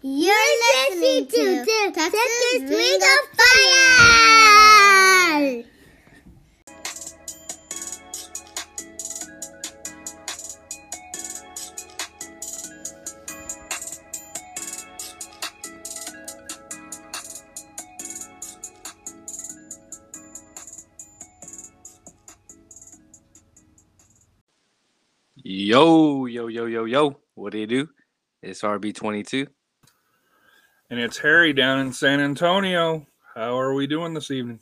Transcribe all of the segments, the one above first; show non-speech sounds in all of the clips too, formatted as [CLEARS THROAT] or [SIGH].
You're listening to Texas Ring of Fire! Yo, yo, yo, yo, yo. What do you do? It's RB22. And it's Harry down in San Antonio. How are we doing this evening?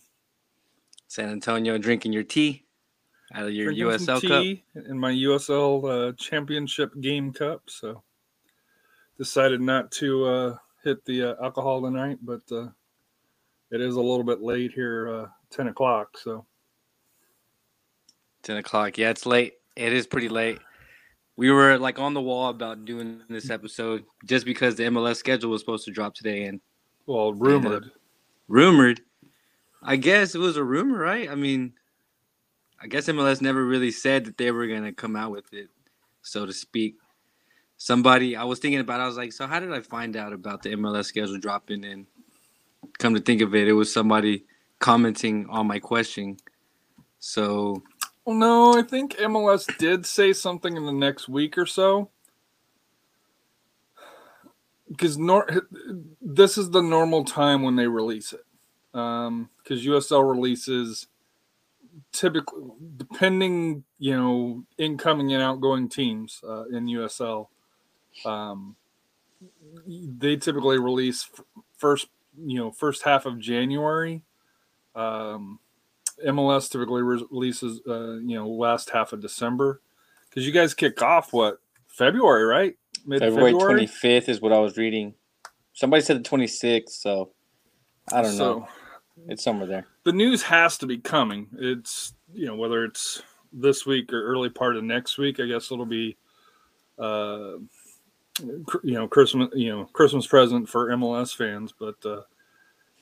San Antonio drinking your tea out of your Drinking USL cup. in my USL uh, Championship game cup. So decided not to uh, hit the uh, alcohol tonight, but uh, it is a little bit late here, uh, ten o'clock. So 10 o'clock. Yeah, it's late. It is pretty late. We were like on the wall about doing this episode just because the MLS schedule was supposed to drop today and well, rumored. rumored. I guess it was a rumor, right? I mean, I guess MLS never really said that they were going to come out with it, so to speak. Somebody, I was thinking about, I was like, so how did I find out about the MLS schedule dropping? And come to think of it, it was somebody commenting on my question. So, no, I think MLS did say something in the next week or so. Because nor- this is the normal time when they release it. Because USL releases typically, depending, you know, incoming and outgoing teams uh, in USL, um, they typically release f- first, you know, first half of January. Um, MLS typically re- releases, uh, you know, last half of December, because you guys kick off what February, right? Mid February February. 25th is what I was reading. Somebody said the 26th, so I don't know. It's somewhere there. The news has to be coming. It's you know whether it's this week or early part of next week. I guess it'll be, uh, cr- you know, Christmas, you know, Christmas present for MLS fans. But uh,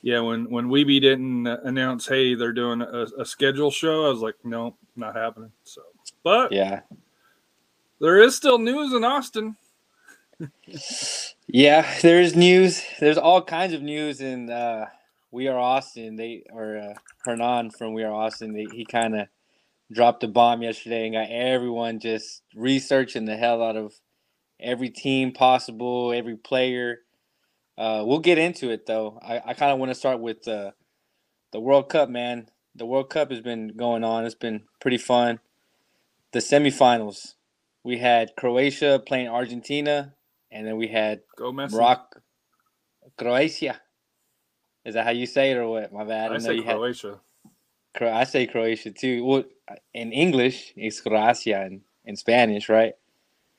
yeah, when when Weeby didn't uh, announce, hey, they're doing a, a schedule show, I was like, no, not happening. So, but Yeah. there is still news in Austin. [LAUGHS] Yeah, there's news. There's all kinds of news in uh, We Are Austin. They or uh, Hernan from We Are Austin. They, he kind of dropped a bomb yesterday and got everyone just researching the hell out of every team possible, every player. Uh, we'll get into it though. I, I kind of want to start with uh, the World Cup, man. The World Cup has been going on. It's been pretty fun. The semifinals. We had Croatia playing Argentina, and then we had Go Messi. Morocco, Croatia. Is that how you say it or what? My bad. I I know say had. Croatia. Cro- I say Croatia too. Well, in English, it's Croatia in, in Spanish, right?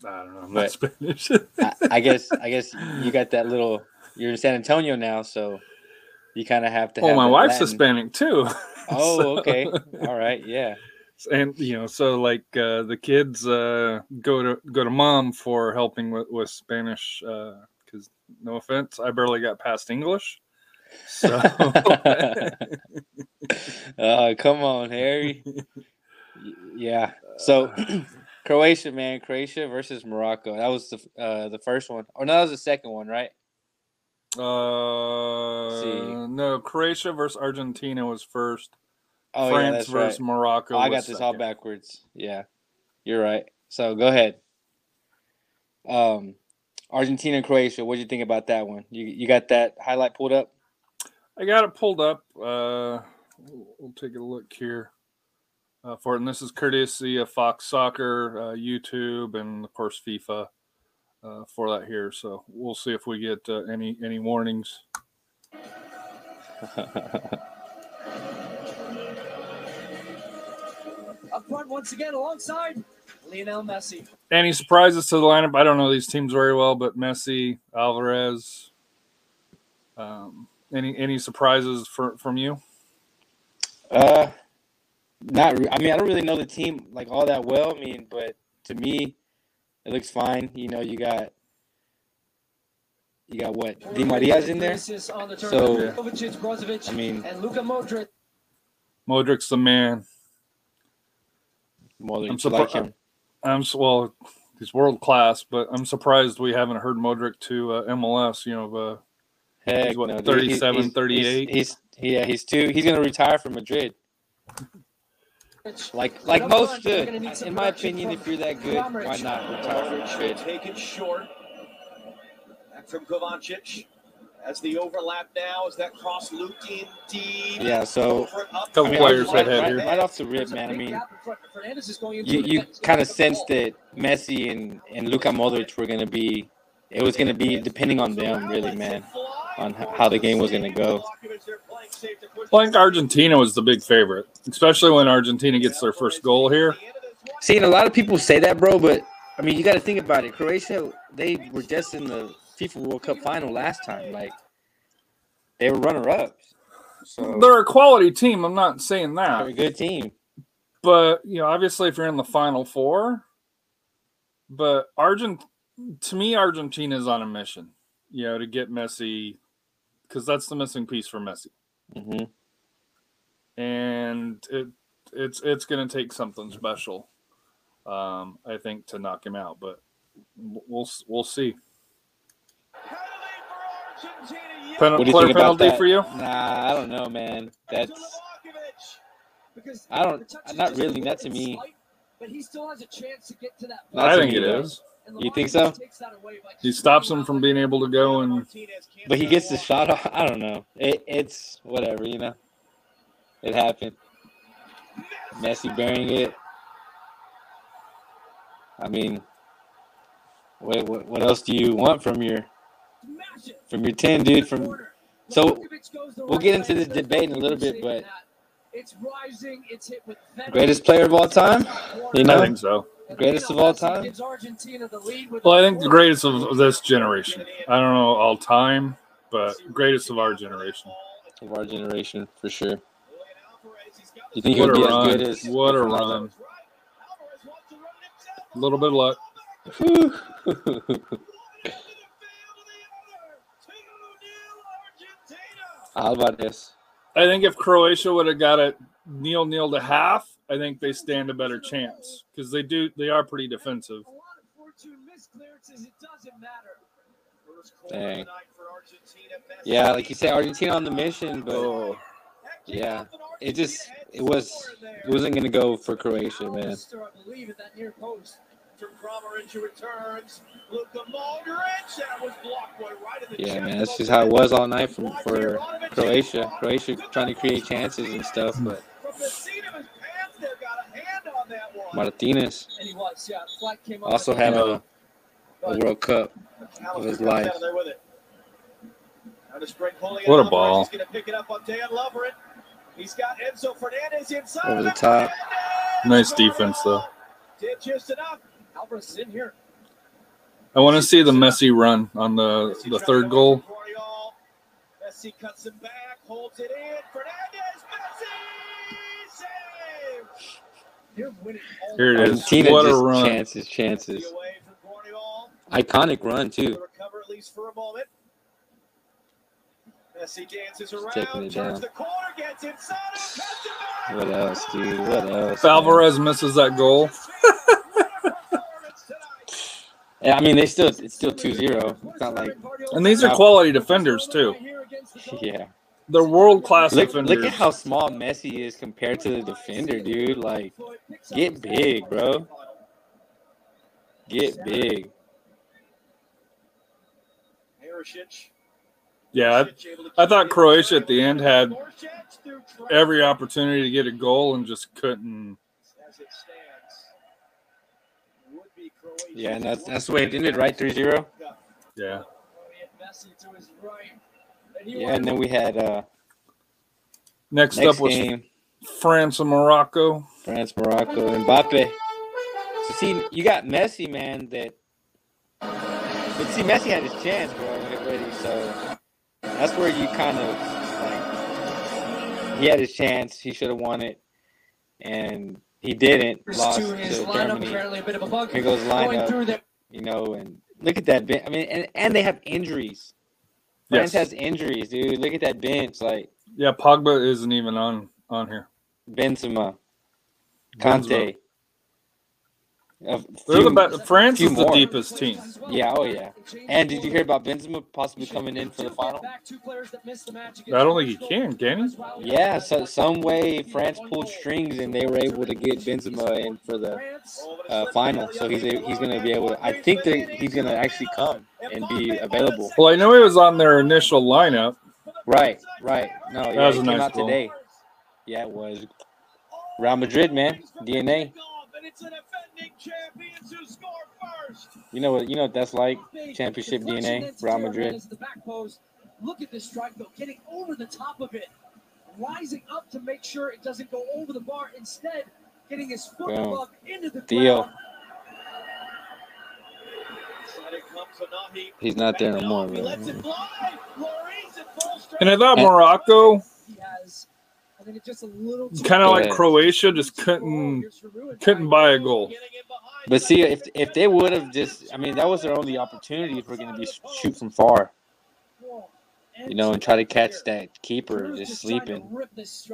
I don't know. I'm But- not [LAUGHS] Spanish. I, I guess. I guess you got that little. You're in San Antonio now, so you kind of have to. oh, have my wife's Latin. Hispanic too. [LAUGHS] Oh, So- okay. [LAUGHS] All right. Yeah. and you know so like uh the kids uh go to go to mom for helping with with spanish uh because no offense i barely got past english so uh, [LAUGHS] come on, Harry. Yeah. So [CLEARS THROAT] Croatia, man, Croatia versus Morocco. That was the uh, the first one. Or no, that was the second one, right? Uh See. no croatia versus argentina was first Oh yeah, france that's versus right. morocco Oh, I got this all backwards. Yeah, you're right. So go ahead. Um, Argentina Croatia. What do you think about that one? You you got that highlight pulled up? i got it pulled up uh we'll we'll take a look here uh, for it and this is courtesy of fox soccer uh, youtube and of course fifa uh, for that here. So we'll see if we get uh, any any warnings. [LAUGHS] Up front once again alongside Lionel Messi. Any surprises to the lineup? I don't know these teams very well, but Messi, Alvarez. Um, any any surprises for, from you? Uh, not. Re- I mean, I don't really know the team like all that well. I mean, but to me, it looks fine. You know, you got you got what Di Maria's in there. Vinicius on the turn. So, Kovacic, I mean- and Luka Modric. Modric's the man. More than I'm you like. I'm s- well. he's world class. But I'm surprised we haven't heard Modric to uh, MLS. You know, uh, Heck, He's what, no, dude. 37, 38? He's, he's yeah, he's too. He's gonna retire from Madrid. Like like most should. In my opinion, if you're that good, why not retire from Madrid? Taken short. Back from Kovacic. As the overlap now, is that cross looped in deep? Yeah, so Over, Couple I mean, players right, ahead right, here. right off the rip, man. I mean, you you kind of sensed that Messi and and Luka Modric were gonna be. It was gonna be depending on them, really, man, on how the game was gonna go. I think Argentina was the big favorite, especially when Argentina gets their first goal here. See, and a lot of people say that, bro, but I mean, you got to think about it. Croatia, they were just in the FIFA World Cup final last time. Like, they were runner-ups. So They're a quality team. I'm not saying that. they're that, a good team. but you know, obviously, if you're in the final four, but Argent, to me, Argentina is on a mission. You know, to get Messi, because that's the missing piece for Messi, hmm and it it's it's going to take something special, um, I think, to knock him out. But we'll we'll see. Pen- What do you clear think about penalty that? for you? Nah, I don't know, man. That's I don't- not really, not to me. But he still has a chance to get to that. I think me, it though. is. You think so? He stops him from being able to go and But he gets the shot off. I don't know. It, it's whatever, you know. It happened. Messi burying it. I mean, what, what what else do you want from your from your ten, dude? From so we'll get into this debate in a little bit, but it's rising. It's hit with greatest player of all time, you know? I know, think so. greatest of all time. Gives Argentina the lead with Well, I think the greatest of this generation. I don't know all time, but greatest of our generation. of our generation for sure. You think What he'll a be run! as good as What a run! A little bit of luck. How about this? I think if Croatia would have got it nil nil to half, I think they stand a better chance because they do. They are pretty defensive. A lot of fortune misclearances. It doesn't matter. Dang. Yeah, like you said, Argentina on the mission, but Oh, yeah, it just it was it wasn't gonna go for Croatia, man. I believe at that. From Kramaric returns. Luka Modric. That was blocked boy, right in the Yeah, man, that's just how it was all night from for Croatia. Croatia trying to create chances and stuff, but From the seat of his pants there, got a hand on that one. Martinez And he was, yeah. Flag came up also had a, a World Cup. of his life. out of there with it. Now to spring pulling it What a ball. He's going to pick it up on Dejan Lovren. He's got Enzo Fernandez inside. Over the top. Nice defense, though. Did just enough. Alvarez is in here. I want to see the Messi run on the Messi the third goal. win for Gvardiol. Messi cuts him back, holds it in. Fernandez, Messi, save. You're winning all Here it the is. time. Argentina What a run. chances, chances. Messi away from Gvardiol. Iconic run too. To recover at least for a moment. Messi dances around, taking it turns the corner, gets inside, and cuts it back. What else, dude? What else? Alvarez misses that goal. Yeah, I mean, they still it's still 2-0. It's not like And these are quality defenders too. yeah. They're world class Look, defenders. look at how small Messi is compared to the defender, dude. Like, get big, bro. Get big. yeah, I, I thought Croatia at the end had every opportunity to get a goal and just couldn't. Yeah, and that's that's the way it ended, right? 3-0. Yeah, Yeah, and then we had uh next, next up was game France and Morocco. France, Morocco, Mbappe. So see, you got Messi, man. That, but see, Messi had his chance, bro, already. So that's where you kind of like he had his chance. He should have won it, and he didn't. Lost to his to lineup, Germany. apparently a bit of a bug. Here goes Going lineup. through there. You know, and look at that bench. I mean, and, and they have injuries. France Yes. has injuries, dude. Look at that bench, like Yeah, Pogba isn't even on on here. Benzema, Benzema. Kanté. A They're the best. France few is the more. deepest team. Yeah, oh yeah. And did you hear about Benzema possibly coming in for the final? I don't think he can, can he? Yeah, so some way France pulled strings and they were able to get Benzema in for the uh, final. So he's he's gonna be able. To, I think that he's gonna actually come and be available. Well, I know he was on their initial lineup. Right, right. No, That yeah, was a nice out goal. today. Yeah, it was. Real Madrid, man. DNA. You know what? You know what that's like. Championship DNA, Real Madrid. Look at this strike though, getting over the top of it, rising up to make sure it doesn't go over the bar. Instead, getting his foot Boom. above into the Deal. ground. He's not there no more. He man. lets it fly. Lloris at full strength. And I thought Morocco, He has, I think it's just a little kind of like. Croatia, just couldn't couldn't buy a goal. But see, if if they would have just, I mean, that was their only opportunity if we're gonna be shoot from far, you know, and try to catch that keeper just sleeping. Rip this.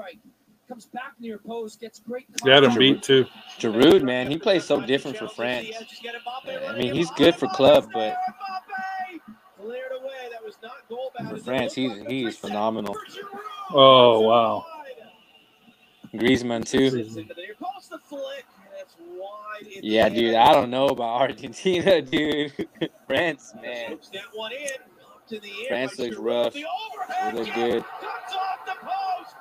Comes back near post, gets great. They had him beat too. Giroud, man, he plays so different for France. I mean, he's good for club, but for France, he's he's phenomenal. Oh wow! Griezmann too. Yeah, dude, I don't know about Argentina, [LAUGHS] dude. France, man. France looks rough. They look good. Cuts off the post.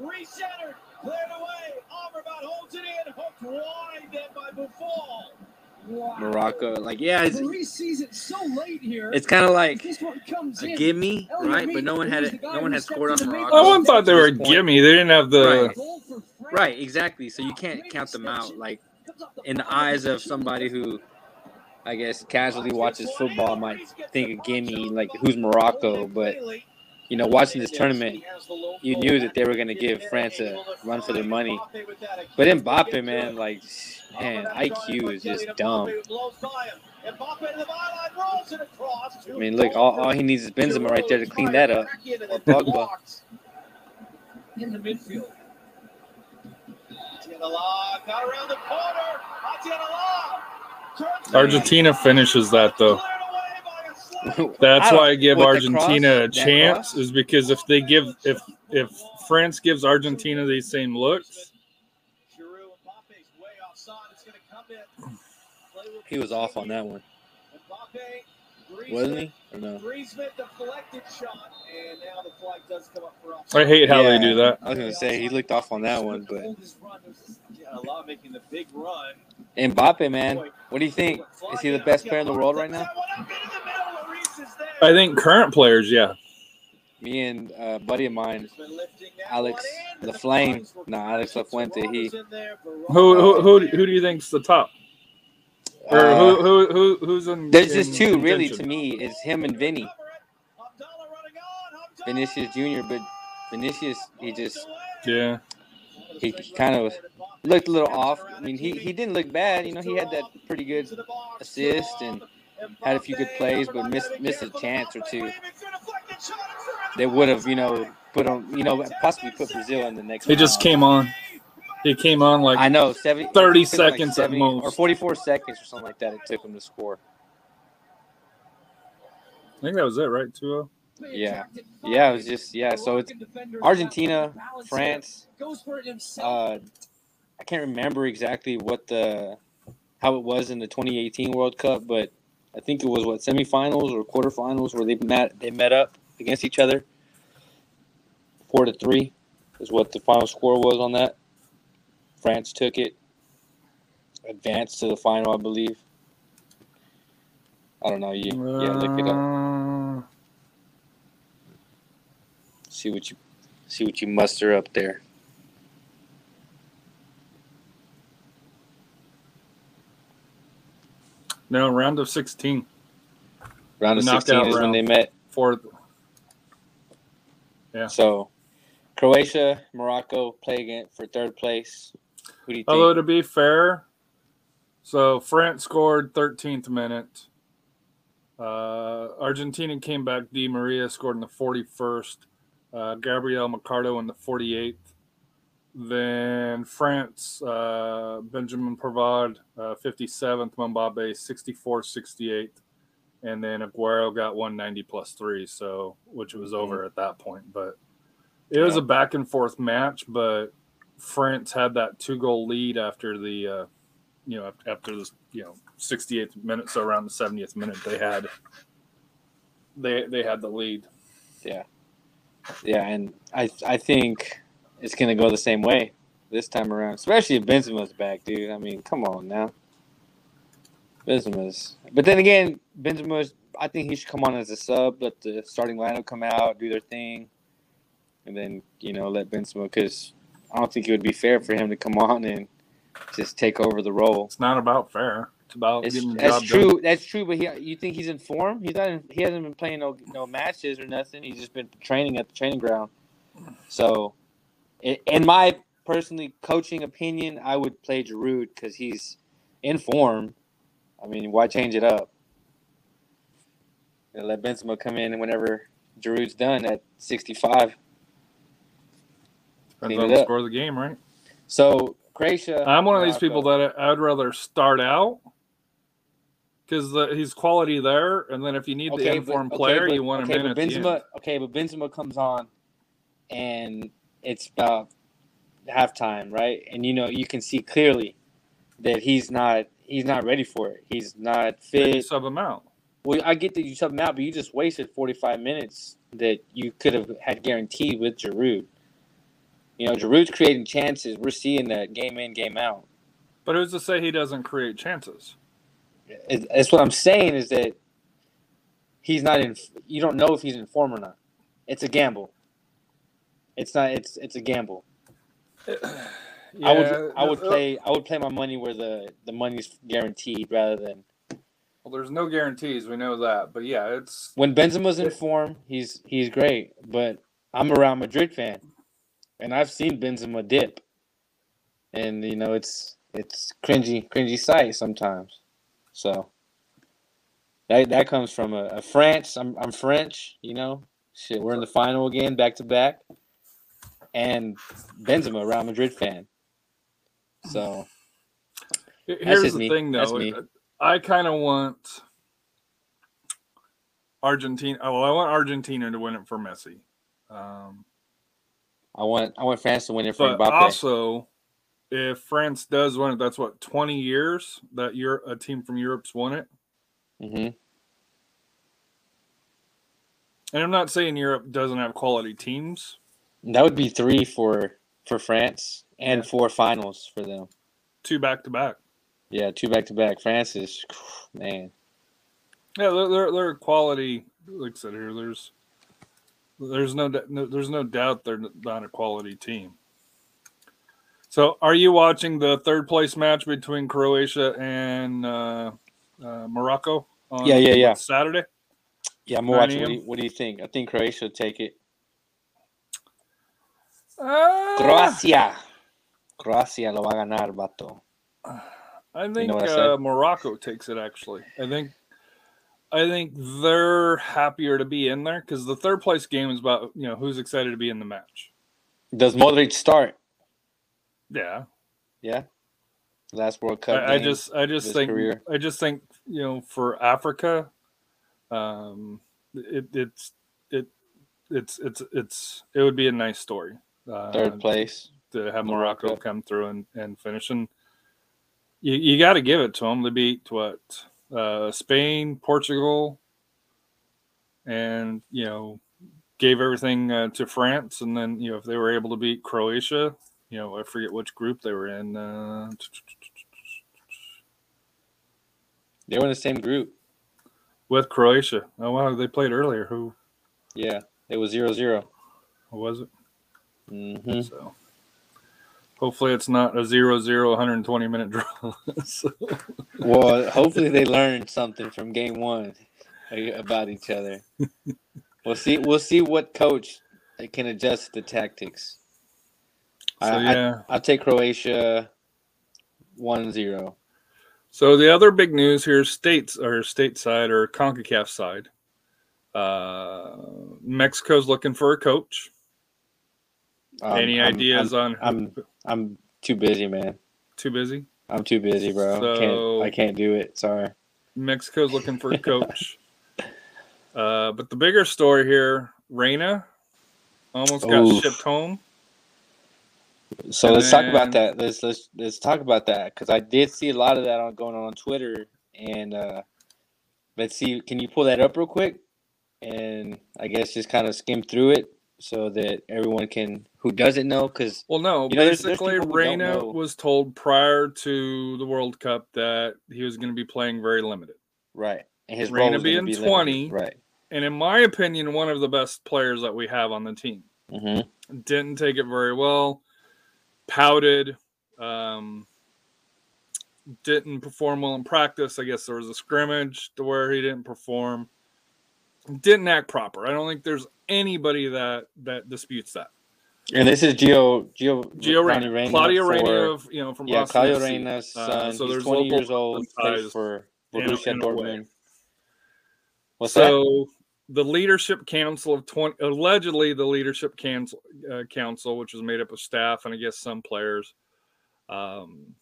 Recentered. Cleared away. Amrabat holds it in. Hooked wide then by Boufal. Wow. Morocco, like, yeah, it's Maurice sees it so late here. it's kind of like this one comes a gimme, right? But no one had it. No one had scored on in to make Morocco. I one thought they were gimme. They didn't have the. Right. Right, exactly. So you can't count them out. Like in the eyes of somebody who, I guess, casually watches football, might think of gimme, like who's Morocco. But you know, watching this tournament, you knew that they were going to give France a run for their money. But Mbappe, man, like, man, IQ is just dumb. I mean, look, all, all he needs is Benzema right there to clean that up. Or Pogba. In the midfield. Got around the corner. Argentina finishes that though. [LAUGHS] That's why I give with Argentina a chance, is because if they give if if France gives Argentina these same looks, Giroud and Mbappe's way offside. It's going to come in. Play with He was off on that one, wasn't he? Or no? Griezmann deflected shot, and now the flag does come up for offside. I hate how they do that. I was gonna say he looked off on that one, but Atienala making the big run. Mbappe, man, what do you think? Is he the best player in the world right now? I think current players, yeah. Me and uh, a buddy of mine, Alex the Flame. No, Alex LaFuente. He Who who who, who do you think's the top? Or uh, who, who who who's in? there's just two really to me. Is him and Vinny, Vinicius Jr. But Vinicius, he just Yeah, he, kind of looked a little off. I mean, he he didn't look bad. You know, he had that pretty good assist and had a few good plays, but missed missed a chance or two. They would have, you know, put on, you know, possibly put Brazil in the next. he just came on. He came on like I know, 70, 30 it took him like seconds at 70 most. or forty-four seconds or something like that. It took him to score. I think that was it, right? Two Yeah. Yeah, it was just yeah. So it's Argentina, France. Goes for it himself. Uh, I can't remember exactly what the how it was in the 2018 World Cup, but I think it was what semifinals or quarterfinals where they met they met up against each other. Four to three is what the final score was on that. France took it, advanced to the final, I believe. I don't know. You yeah, look it up. Uh, See what you see what you muster up there. No, round of sixteen. Round of The 16 is when they met. Fourth. Yeah. So, Croatia, Morocco play again for third place. Who do you think? Although to be fair, so France scored 13th minute. Uh, Argentina came back. Di Maria scored in the 41st. Uh, Gabriel Mercado in the 48th. Then France, uh, Benjamin Pavard, uh, 57th, Mbappe, 64 68. And then Aguero got 190 plus three, so which was over at that point. But it was Yeah. a back and forth match, but France had that two goal lead after the, uh, you know, after the, you know, 68th minute. So around the 70th minute, they had, they, they had the lead. Yeah, and I I think it's gonna go the same way this time around, especially if Benzema's back, dude. I mean, come on now. Benzema's, but then again, Benzema's. I think he should come on as a sub, let the starting lineup come out, do their thing, and then you know let Benzema because I don't think it would be fair for him to come on and just take over the role. It's not about fair. About It's, getting the that's job true. done. That's true. But he, you think he's in form? He's not. In, he hasn't been playing no no matches or nothing. He's just been training at the training ground. So, in, in my personally coaching opinion, I would play Giroud because he's in form. I mean, why change it up? And let Benzema come in whenever Giroud's done at sixty-five. Depends clean on the up. score of the game, right? So Croatia. I'm one of these people that I- I'd rather start out because he's quality there, and then if you need the but- informed okay, player, but- you want him okay, in but at Benzema, okay, but Benzema comes on, and it's about halftime, right? And you know you can see clearly that he's not he's not ready for it. He's not fit. sub him out. Well, I get that you sub him out, but you just wasted forty five minutes that you could have had guaranteed with Giroud. You know, Giroud's creating chances. We're seeing that game in, game out. But who's to say he doesn't create chances? That's what I'm saying is that he's not in. You don't know if he's in form or not. It's a gamble. It's not. It's it's a gamble. [CLEARS THROAT] I would I would uh, play I would play my money where the the money's guaranteed rather than Well, there's no guarantees. We know that, but yeah, it's when Benzema's in form. He's he's great, but I'm a Real Madrid fan, and I've seen Benzema dip, and you know it's it's cringy cringy sight sometimes. So that that comes from a, a France. I'm I'm French, you know. Shit, we're in the final again, back to back, and Benzema, Real Madrid fan. So here's the me. thing, That's though. me. I kind of want Argentina. Oh, well, I want Argentina to win it for Messi. Um, I want I want France to win it for but Mbappe. also, if France does win it, that's what 20 years that you're a team from Europe's won it. hmm And I'm not saying Europe doesn't have quality teams. That would be three for for France and four finals for them. Two back to back. Yeah, two back to back. France is man. Yeah, they're, they're they're quality. Like I said here, there's there's no, no there's no doubt they're not a quality team. So, are you watching the third place match between Croatia and uh, uh, Morocco? On Yeah, yeah, yeah. Saturday. Yeah, I'm gonna 9 watch. What do, you, what do you think? I think Croatia will take it. Uh, Croatia, Croacia lo va a ganar, vato. I think what I uh. Morocco takes it. Actually, I think I think they're happier to be in there because the third place game is about you know who's excited to be in the match. Does Modric start? Yeah, Yeah. Last World Cup. I, I just I just think career. I just think you know for Africa, um, it it's it it's it's it's it would be a nice story. Uh, third place. to have Morocco. Morocco come through and, and finish. And you, you got to give it to them. They beat what uh, Spain, Portugal, and you know gave everything uh, to France. And then you know if they were able to beat Croatia, you know I forget which group they were in. Uh, They were in the same group. with Croatia. Oh wow, they played earlier. Who, Yeah. It was zero zero. was it? Mm-hmm. So hopefully it's not a 0-0 120 minute draw. So- [LAUGHS] Well, hopefully they learned something from game one about each other. We'll see. We'll see what coach can adjust the tactics. So I, yeah. I, will take Croatia 1-0. So the other big news here, states or stateside or Concacaf side, uh, Mexico's looking for a coach. Um, Any I'm- ideas on? who- I'm I'm too busy, man. too busy. I'm too busy, bro. So- can't I can't do it. Sorry. Mexico's looking for a [LAUGHS] coach. uh, but the bigger story here, Reyna almost got Oof. shipped home. So And let's talk about that. Let's let's let's talk about that because I did see a lot of that on going on on Twitter, and uh, let's see. Can you pull that up real quick? And I guess just kind of skim through it so that everyone can who doesn't know because Well, no, You know, there's- there's basically, people Reyna was told prior to the World Cup that he was going to be playing very limited. right, and his gonna being be limited. 20. right? And in my opinion, one of the best players that we have on the team. hmm Didn't take it very well, pouted, um, didn't perform well in practice. I guess there was a scrimmage to where he didn't perform. Didn't act proper. I don't think there's anybody that that disputes that. And this is Gio Gio Gio Ronnie Reyna, Claudio for- Reyna of you know from yeah Claudio FC. Reyna's Uh, son. so there's 20 years old. Plays for Borussia in a way. Dortmund. What's that? The leadership council of 20 allegedly the leadership council uh, council which was made up of staff and i guess some players um,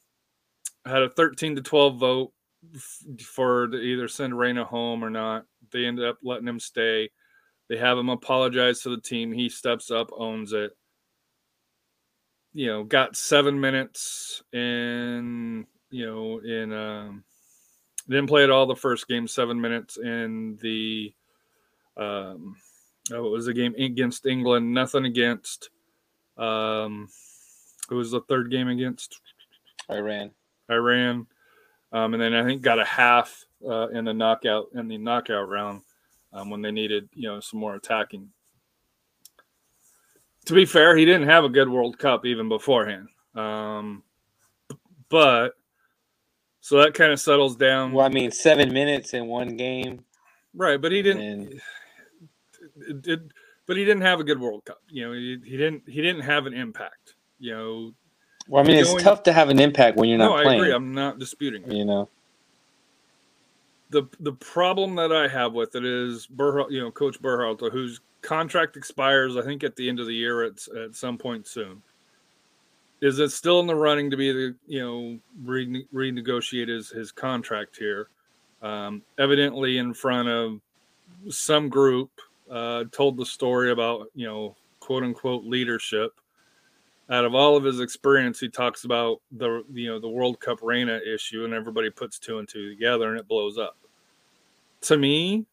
had a 13 to 12 vote f- for to either send Reyna home or not. They ended up letting him stay. They have him apologize to the team. He steps up owns it. You know got seven minutes in you know in um didn't play at all the first game seven minutes in the um oh, it was a game against england? Nothing against um it was the third game against? Iran. iran. Um and then i think got a half uh in the knockout in the knockout round um, when they needed you know some more attacking. To be fair he didn't have a good world cup even beforehand. Um but so that kind of settles down. Well, I mean, seven minutes in one game. right but he didn't it, it, but he didn't have a good World Cup. You know, he, he didn't he didn't have an impact. You know, well, I mean, it's Going- tough to have an impact when you're no, not I playing. agree. I'm not disputing it. you know, the The problem that I have with it is Berhal, you know, Coach Berhalter, whose contract expires, I think, at the end of the year at at some point soon. Is it still in the running to be the you know rene- renegotiate his his contract here? Um, evidently, in front of some group, uh, told the story about you know quote unquote leadership. Out of all of his experience, he talks about the you know the World Cup Reyna issue, and everybody puts two and two together, and it blows up. To me,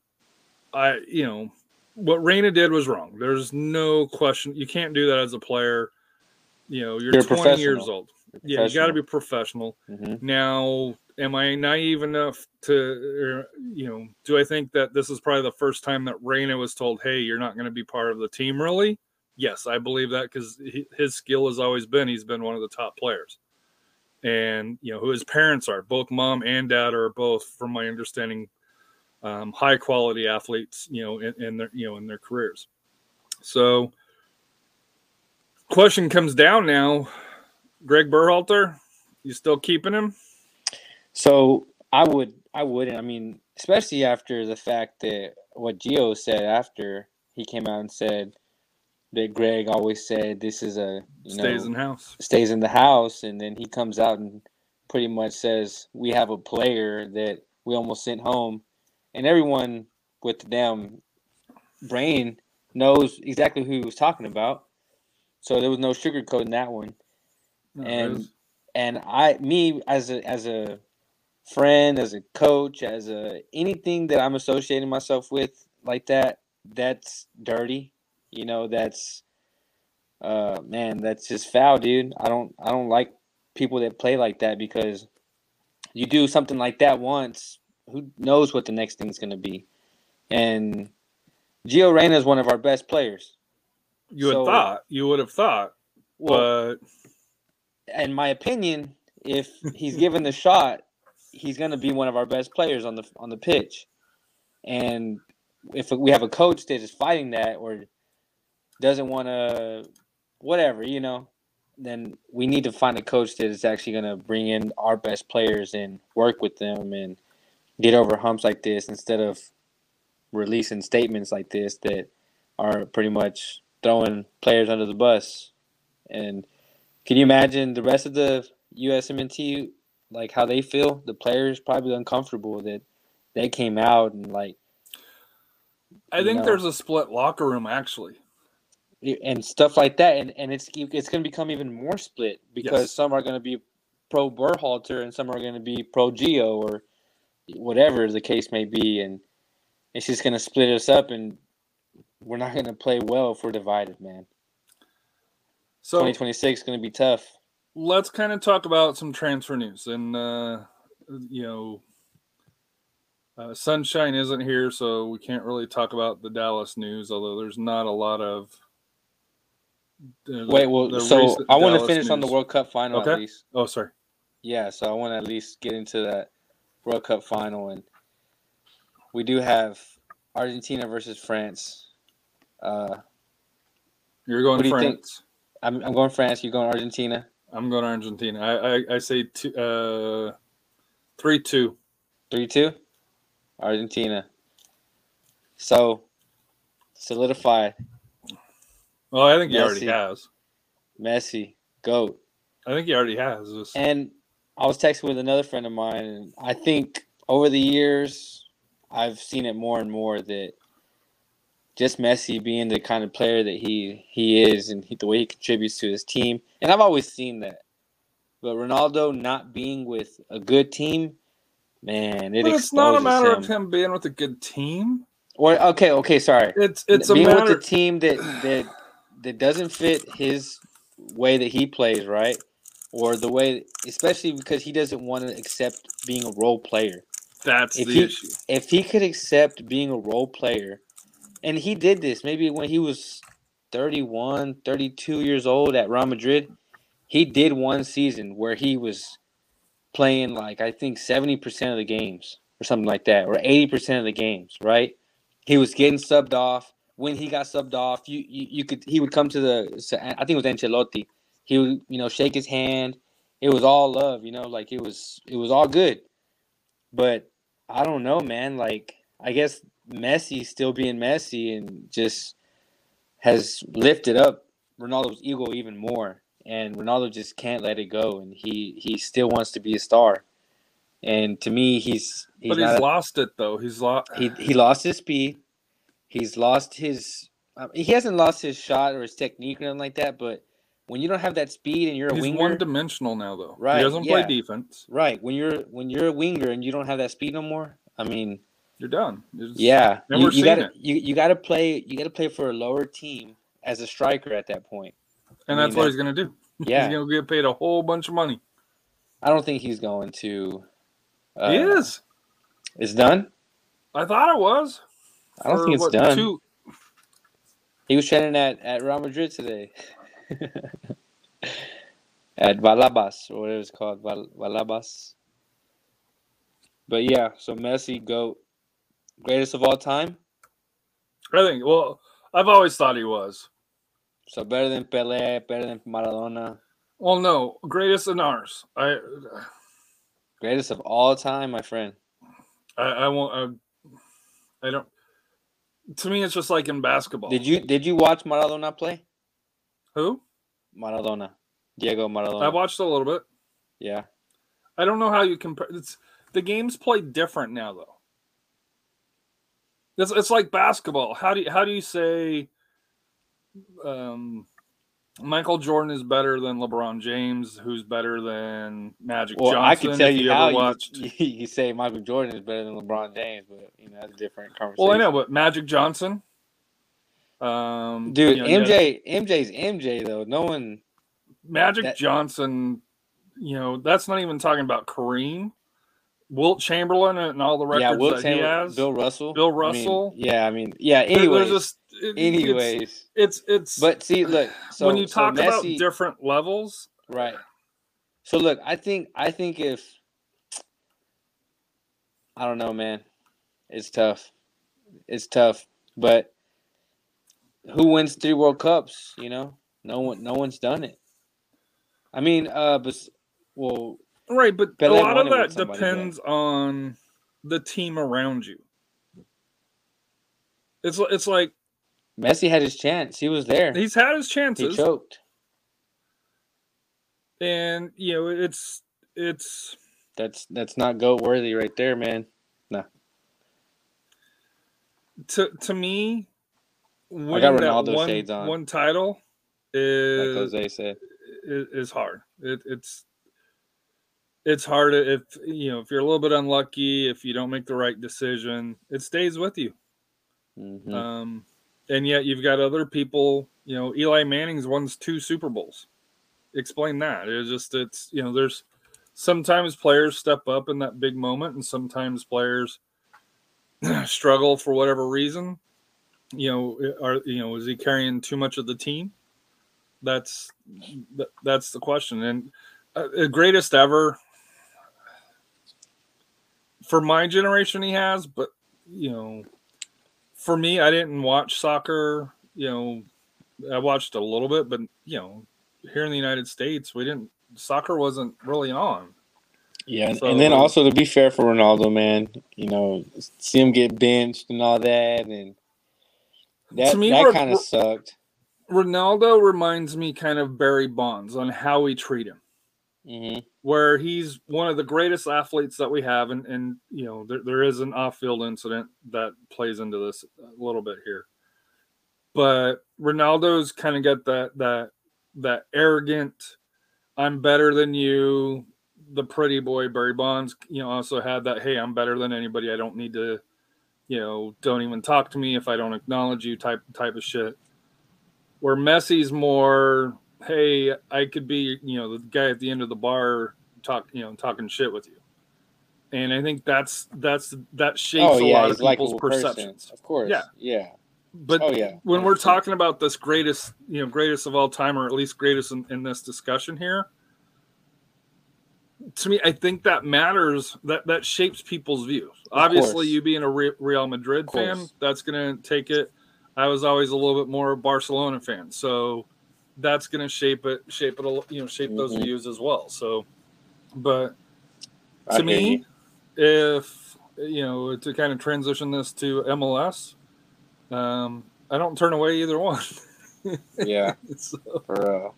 I you know what Reyna did was wrong. There's no question. You can't do that as a player. You know, you're, You're 20 years old. Yeah, you got to be professional. hmm Now, am I naive enough to, er, you know, do I think that this is probably the first time that Reyna was told, hey, you're not going to be part of the team, really? Yes, I believe that because his skill has always been he's been one of the top players. And, you know, who his parents are, both mom and dad are both, from my understanding, um, high quality athletes, you know, in, in their, you know, in their careers. So, question comes down now Greg Berhalter, you still keeping him? So I would, I wouldn't. I mean, especially after the fact that what Gio said after he came out and said that Greg always said this is a you Stays know in house. stays in the house, and then he comes out and pretty much says we have a player that we almost sent home, and everyone with the damn brain knows exactly who he was talking about. So there was no sugarcoating that one No, and and I me as a as a friend, as a coach, as a anything that I'm associating myself with like that, that's dirty. You know, that's uh man, that's just foul, dude. I don't I don't like people that play like that because you do something like that once, who knows what the next thing's gonna be. And Gio Reyna is one of our best players. you so- thought, you would have thought, Well, but in my opinion, if he's given the shot, he's going to be one of our best players on the on the pitch. And if we have a coach that is fighting that or doesn't want to, whatever, you know, then we need to find a coach that is actually going to bring in our best players and work with them and get over humps like this instead of releasing statements like this that are pretty much throwing players under the bus. And can you imagine the rest of the USMNT like how they feel? The players probably uncomfortable that they came out and like I think know. there's a split locker room actually. and stuff like that, and and it's it's going to become even more split because Yes. some are going to be pro Berhalter and some are going to be pro Gio or whatever the case may be, and it's just going to split us up, and we're not going to play well if we're divided, man. So 2026 is going to be tough. Let's kind of talk about some transfer news and uh you know uh, sunshine isn't here so we can't really talk about the dallas news although there's not a lot of uh, Wait, well, so I want to finish on the. World Cup final Okay. at least. oh sorry Yeah, so I want to at least get into that World Cup final, and we do have Argentina versus France. Uh, you're going What to do you think? france I'm, I'm going France. You're going Argentina. I'm going to argentina. I i, I say two, uh three two. Three two, Argentina. So solidify. Well i think he already has. Messi, goat. i think he already has. Just- And I was texting with another friend of mine, and I think over the years, I've seen it more and more that just Messi being the kind of player that he he is, and he, the way he contributes to his team, and I've always seen that. But Ronaldo not being with a good team, man, it but it's not a matter him. of him being with a good team Or okay, okay, sorry. it's it's a matter with a team that that that doesn't fit his way that he plays, right? Or the way, especially because he doesn't want to accept being a role player. that's if the he- issue If he could accept being a role player, and he did this maybe when he was 31, 32 years old at Real Madrid, he did one season where he was playing like I think 70% of the games or something like that, or 80% of the games, right? He was getting subbed off. When he got subbed off, you, you you could he would come to the I think it was Ancelotti. He would you know shake his hand. It was all love, you know, like it was it was all good. But I don't know, man. Like I guess Messi still being Messi and just has lifted up Ronaldo's ego even more, and Ronaldo just can't let it go, and he he still wants to be a star. And to me, he's he's but he's a- lost it though he's lost he he lost his speed. He's lost his. Uh, he hasn't lost his shot or his technique or anything like that. But when you don't have that speed and you're a He's winger, one dimensional now, though. Right, He doesn't yeah. play defense. right? When you're when you're a winger and you don't have that speed no more. I mean, You're done. Yeah, you, you gotta you, you gotta play you gotta play for a lower team as a striker at that point. and I that's mean, what he's going to do. [LAUGHS] Yeah, He's going to get paid a whole bunch of money. I don't think he's going to. Uh, he is. It's done. I thought it was. I don't For, think it's what, done. Two, He was training at, at Real Madrid today. [LAUGHS] at Valabas, or whatever it's called, Val, Valabas. But yeah, so Messi, GOAT. Greatest of all time. I think. Well, I've always thought he was. So better than Pele, better than Maradona. Well, no, greatest in ours. I, Greatest of all time, my friend. I, I won't. I, I don't. To me, it's just like in basketball. Did you did you watch Maradona play? Who? Maradona. Diego Maradona. I watched a little bit. yeah. I don't know how you compare. It's the games played different now, though. It's it's like basketball. How do you, how do you say um, Michael Jordan is better than LeBron James? Who's better than Magic Well, Johnson? I can tell you ever how you, watched. you, [LAUGHS] you say Michael Jordan is better than LeBron James, but you know that's a different conversation. Well, I know, but Magic Johnson. Um, Dude, you know, you MJ, MJ's MJ though. No one. Magic that- Johnson. You know, that's not even talking about Kareem, Wilt Chamberlain, and all the records yeah, Will that he Chamberlain, has. Bill Russell. Bill I mean, Russell. yeah, I mean, yeah. Anyways, just- it- it's- anyways. it's it's But see, look. [SIGHS] So when you so talk about different levels, right. So look, I think I think if I don't know, man, it's tough. It's tough, but who wins three World Cups? You know, no one, no one's done it. I mean, uh, but well, right? But Pele a lot of that depends on the team around you. It's it's like Messi had his chance. He was there. he's had his chances. He choked. and you know it's it's That's that's not goat worthy right there, man. Nah. To to me I got Ronaldo one, shades on. one title Like is, Jose said. is is hard. It, it's it's hard if you know if you're a little bit unlucky if you don't make the right decision it stays with you. Mhm. um and yet you've got other people you know eli manning's won two super bowls. Explain that. It's just it's you know there's sometimes players step up in that big moment and sometimes players [CLEARS THROAT] struggle for whatever reason. You know are you know is he carrying too much of the team? That's that's the question. And uh, the greatest ever for my generation he has but you know for me i didn't watch soccer you know i watched a little bit but you know here in the united states we didn't soccer wasn't really on Yeah, and, So- and then also to be fair for Ronaldo, man, you know, see him get benched and all that, and that me, that kind of sucked. ronaldo reminds me kind of barry bonds on how we treat him hmm where he's one of the greatest athletes that we have and and you know there, there is an off-field incident that plays into this a little bit here. But ronaldo's kind of got that that that arrogant i'm better than you the pretty boy barry bonds you know also had that hey i'm better than anybody. I don't need to you know don't even talk to me if i don't acknowledge you type type of shit. Where messi's more hey, I could be, you know, the guy at the end of the bar talk, you know, talking shit with you. And I think that's that's that shapes Oh a lot of people's likable person, perceptions. of course. Yeah. yeah. But Oh yeah. when we're talking about this greatest, you know, greatest of all time, or at least greatest in, in this discussion here, to me, I think that matters. That that shapes people's views. Obviously, course. you being a Real Madrid fan, that's going to take it. I was always a little bit more a Barcelona fan, so that's going to shape it, shape it, you know, shape those Mhm. views as well. So, but to me, you. if you know to kind of transition this to MLS, um, I don't turn away either one. [LAUGHS] yeah, so, for real.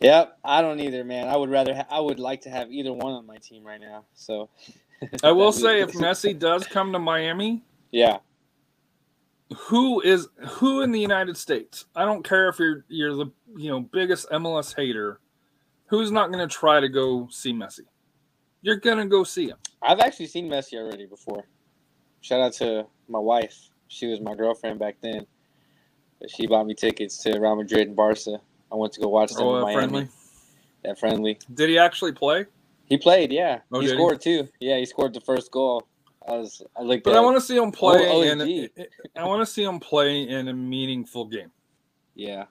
Yep, I don't either, man. I would rather. Ha- I would like to have either one on my team right now. So, [LAUGHS] I will say, if Messi does come to Miami, yeah, who is who in the United States? I don't care if you're you're the you know biggest MLS hater. Who's not going to try to go see Messi? You're going to go see him. I've actually seen Messi already before. Shout out to my wife. She was my girlfriend back then. But she bought me tickets to Real Madrid and Barca. I went to go watch them Oh, in Miami. friendly. That friendly. Did he actually play? He played, yeah. Oh, he did he? scored too. Yeah, he scored the first goal. I was I looked But I want to see him play Oh, in. OSG. I want to see him play in a meaningful game. Yeah.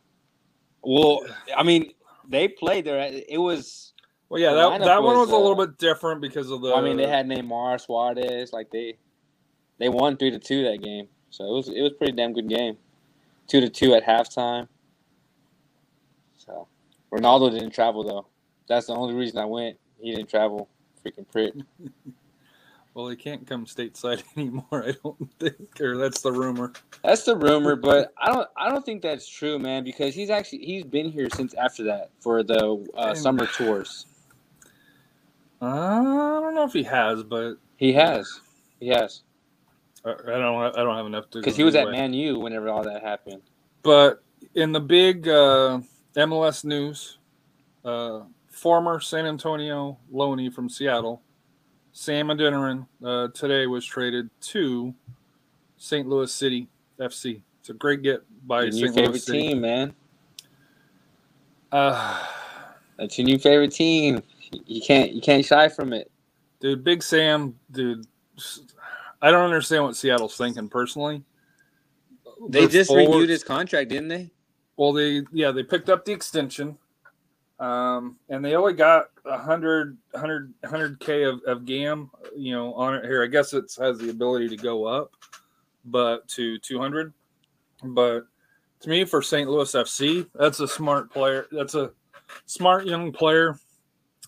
Well, I mean, they played there. It was Well, yeah, that, that one was, a little bit different because of the. I mean, they had Neymar, Suarez, like they they won 3 to 2 that game. So it was it was a pretty damn good game. 2 to 2 at halftime. So Ronaldo didn't travel though. That's the only reason I went. He didn't travel. Freaking prick. [LAUGHS] Well, he can't come stateside [LAUGHS] anymore. I don't think, or that's the rumor. That's the rumor, but I don't I don't think that's true, man, because he's actually he's been here since after that for the uh, summer tours. Uh, I don't know if he has, but He has. He has. I I don't. I don't have enough to. Because he was either at. Man U whenever all that happened. But in the big uh, MLS news, uh, former San Antonio Loney from Seattle, Sam Adeniran, uh, today was traded to St. Louis City FC. It's a great get by Your new St. favorite City. team, man. Uh, That's your new favorite team. You can't you can't shy from it. dude, Big Sam, dude. I don't understand what Seattle's thinking personally. They Their just forwards- renewed his contract, didn't they? Well, they yeah they picked up the extension, um, and they only got a hundred hundred hundred k of of GAM, you know, on it here. I guess it has the ability to go up, but to two hundred. But to me, for St. Louis FC, that's a smart player. That's a smart young player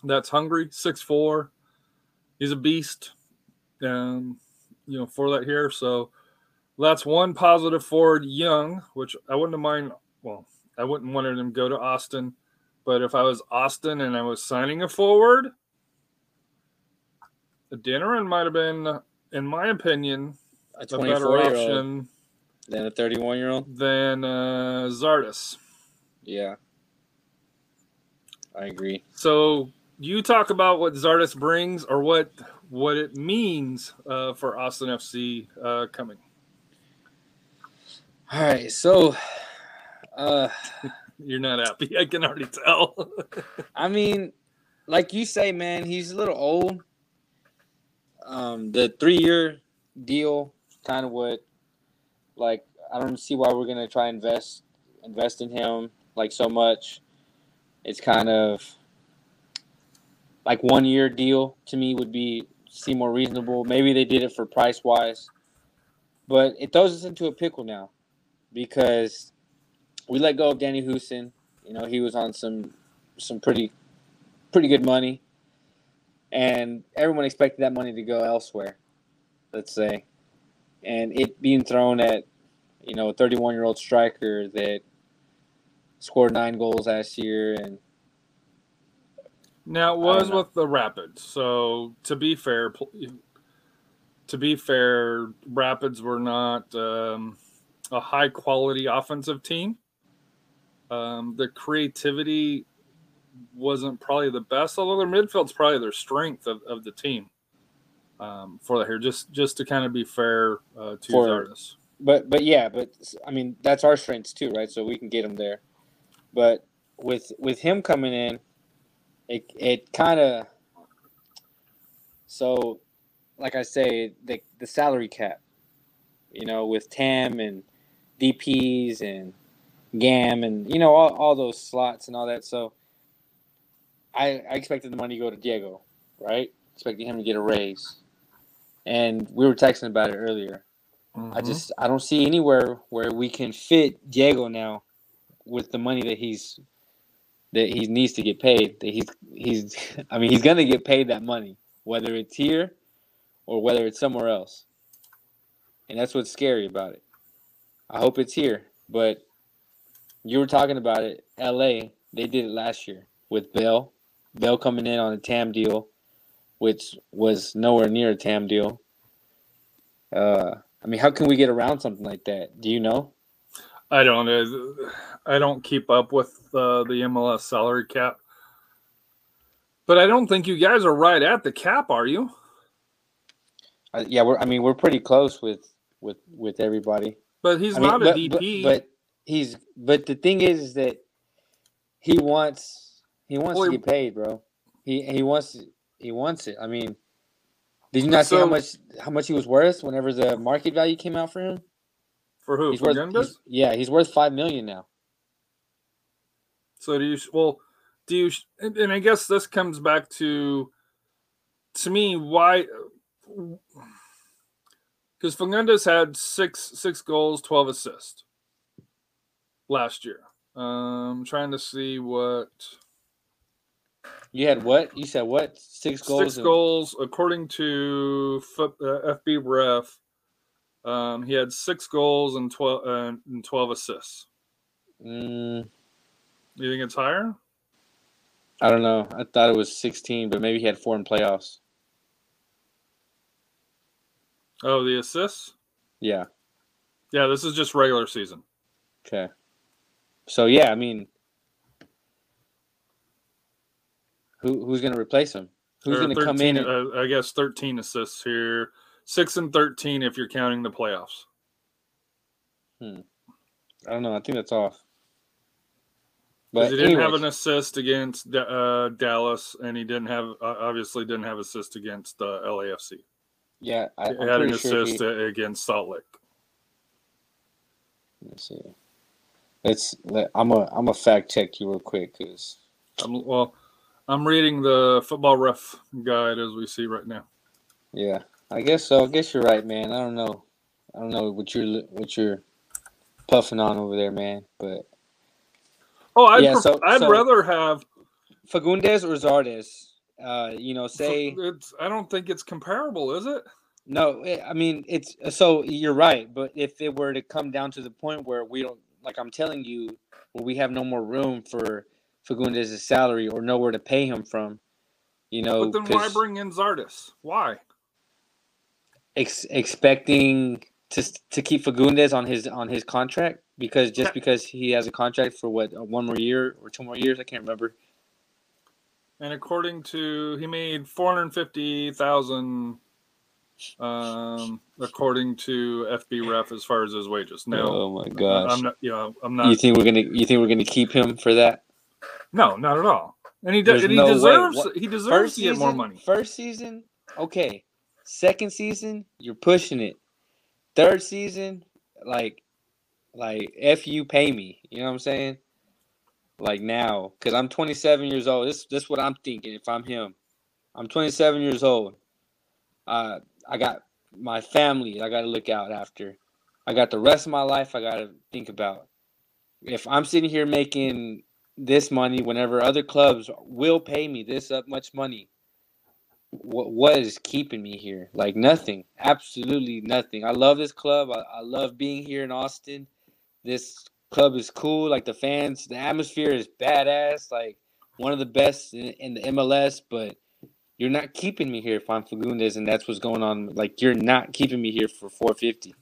that's hungry, six four. He's a beast, um, you know, for that here. So that's one positive forward, young, which I wouldn't mind well, I wouldn't want him to go to Austin But if I was Austin and I was signing a forward, Adeniran might have been, in my opinion, A a better 24 year old option than a 31 year old. than uh, Zardes. Yeah. I agree. So you talk about what Zardes brings or what what it means uh, for Austin FC uh, coming. All right. So, uh, You're not happy, I can already tell. [LAUGHS] I mean, like you say, man, he's a little old. Um, the three year deal, kind of what, like, I don't see why we're gonna try invest invest in him like so much. It's kind of like one year deal to me would be seem more reasonable. Maybe they did it for price wise, but it throws us into a pickle now because we let go of Danny Hoesen. You know, he was on some some pretty pretty good money, and everyone expected that money to go elsewhere. Let's say, and it being thrown at you know a 31 year old striker that scored nine goals last year and Now it was with the Rapids. So to be fair, to be fair, Rapids were not um, a high quality offensive team. Um, the creativity wasn't probably the best, although their midfield's probably their strength of, of the team. Um, for the here, just just to kind of be fair uh, to For- Zardes. but but yeah but i mean that's our strengths too right so we can get him there but with with him coming in it it kind of so like i say the the salary cap you know with tam and dps and gam and you know all, all those slots and all that so i i expected the money to go to diego right expecting him to get a raise and we were texting about it earlier I Mhm. just I don't see anywhere where we can fit Diego now with the money that he's that he needs to get paid. That he's he's [LAUGHS] I mean he's gonna get paid that money, whether it's here or whether it's somewhere else. And that's what's scary about it. I hope it's here. But you were talking about it, LA, they did it last year with Bale. Bale coming in on a TAM deal, which was nowhere near a TAM deal. Uh I mean, how can we get around something like that? Do you know? I don't. uh, I don't keep up with uh, the MLS salary cap, but I don't think you guys are right at the cap, are you? Uh, yeah, we're. I mean, we're pretty close with with with everybody. But he's I mean, not a but, DP. but, but he's. But the thing is, is that he wants he wants Well, to get paid, bro. He he wants he wants it. I mean, did you not see how much how much he was worth whenever the market value came out for him? for who? He's For worth. He's- yeah, he's worth five million now. So do you? Well, do you? And, and I guess this comes back to, to me, why? Because Fagundez had six six goals, twelve assists last year. Um, trying to see what You had what? You said what? Six goals. six and- goals according to Foot, uh, FB Ref. Um, he had six goals and twelve uh, and twelve assists. Mm, You think it's higher? I don't know. I thought it was sixteen, but maybe he had four in playoffs. Oh, the assists. Yeah. Yeah, this is just regular season. Okay. So yeah, I mean, who who's gonna replace him? Who's gonna come in? And, uh, I guess thirteen assists here, six and thirteen if you're counting the playoffs. Hmm. I don't know. I think that's off. Because But he didn't have an assist against uh, Dallas, and he didn't have uh, obviously didn't have assist against uh, LAFC. yeah, I, He I'm had an sure assist he, against Salt Lake. Let's see. Let's. Let, I'm a. I'm a fact check you real quick because I'm, well, I'm reading the football ref guide as we see right now. yeah, I guess so. I guess you're right, man. I don't know. I don't know what you're what you're puffing on over there, man. But Oh, I'd, Yeah, so- I'd so- rather have. Fagundez or Zardes, uh, you know, say It's, I don't think it's comparable, is it? No, eh, I mean it's so you're right, but if it were to come down to the point where we don't like I'm telling you where we have no more room for Fagundez' salary or nowhere to pay him from. You know, But then why bring in Zardes? Why? ex- expecting to to keep Fagundez on his on his contract because just because he has a contract for what uh, one more year or two more years, I can't remember. And according to he made four hundred fifty thousand, um, according to FB Ref as far as his wages. No, oh my gosh! I'm not. Yeah, I'm not. you think we're gonna you think we're gonna keep him for that? no, not at all. And he does. And he no deserves. What- He deserves First to get season, more money. First season, okay. Second season, you're pushing it. Third season, like, like f you pay me. You know what I'm saying? Like now, because I'm 27 years old. This this what I'm thinking. If I'm him, I'm 27 years old. Uh, I got my family. I got to look out after. I got the rest of my life. I got to think about. If I'm sitting here making this money, whenever other clubs will pay me this up much money, what what is keeping me here? Like nothing, absolutely nothing. I love this club. I, I love being here in Austin. This club is cool. Like the fans, the atmosphere is badass. Like one of the best in, in the MLS. But you're not keeping me here if I'm Fagundez, and that's what's going on. Like you're not keeping me here for 450.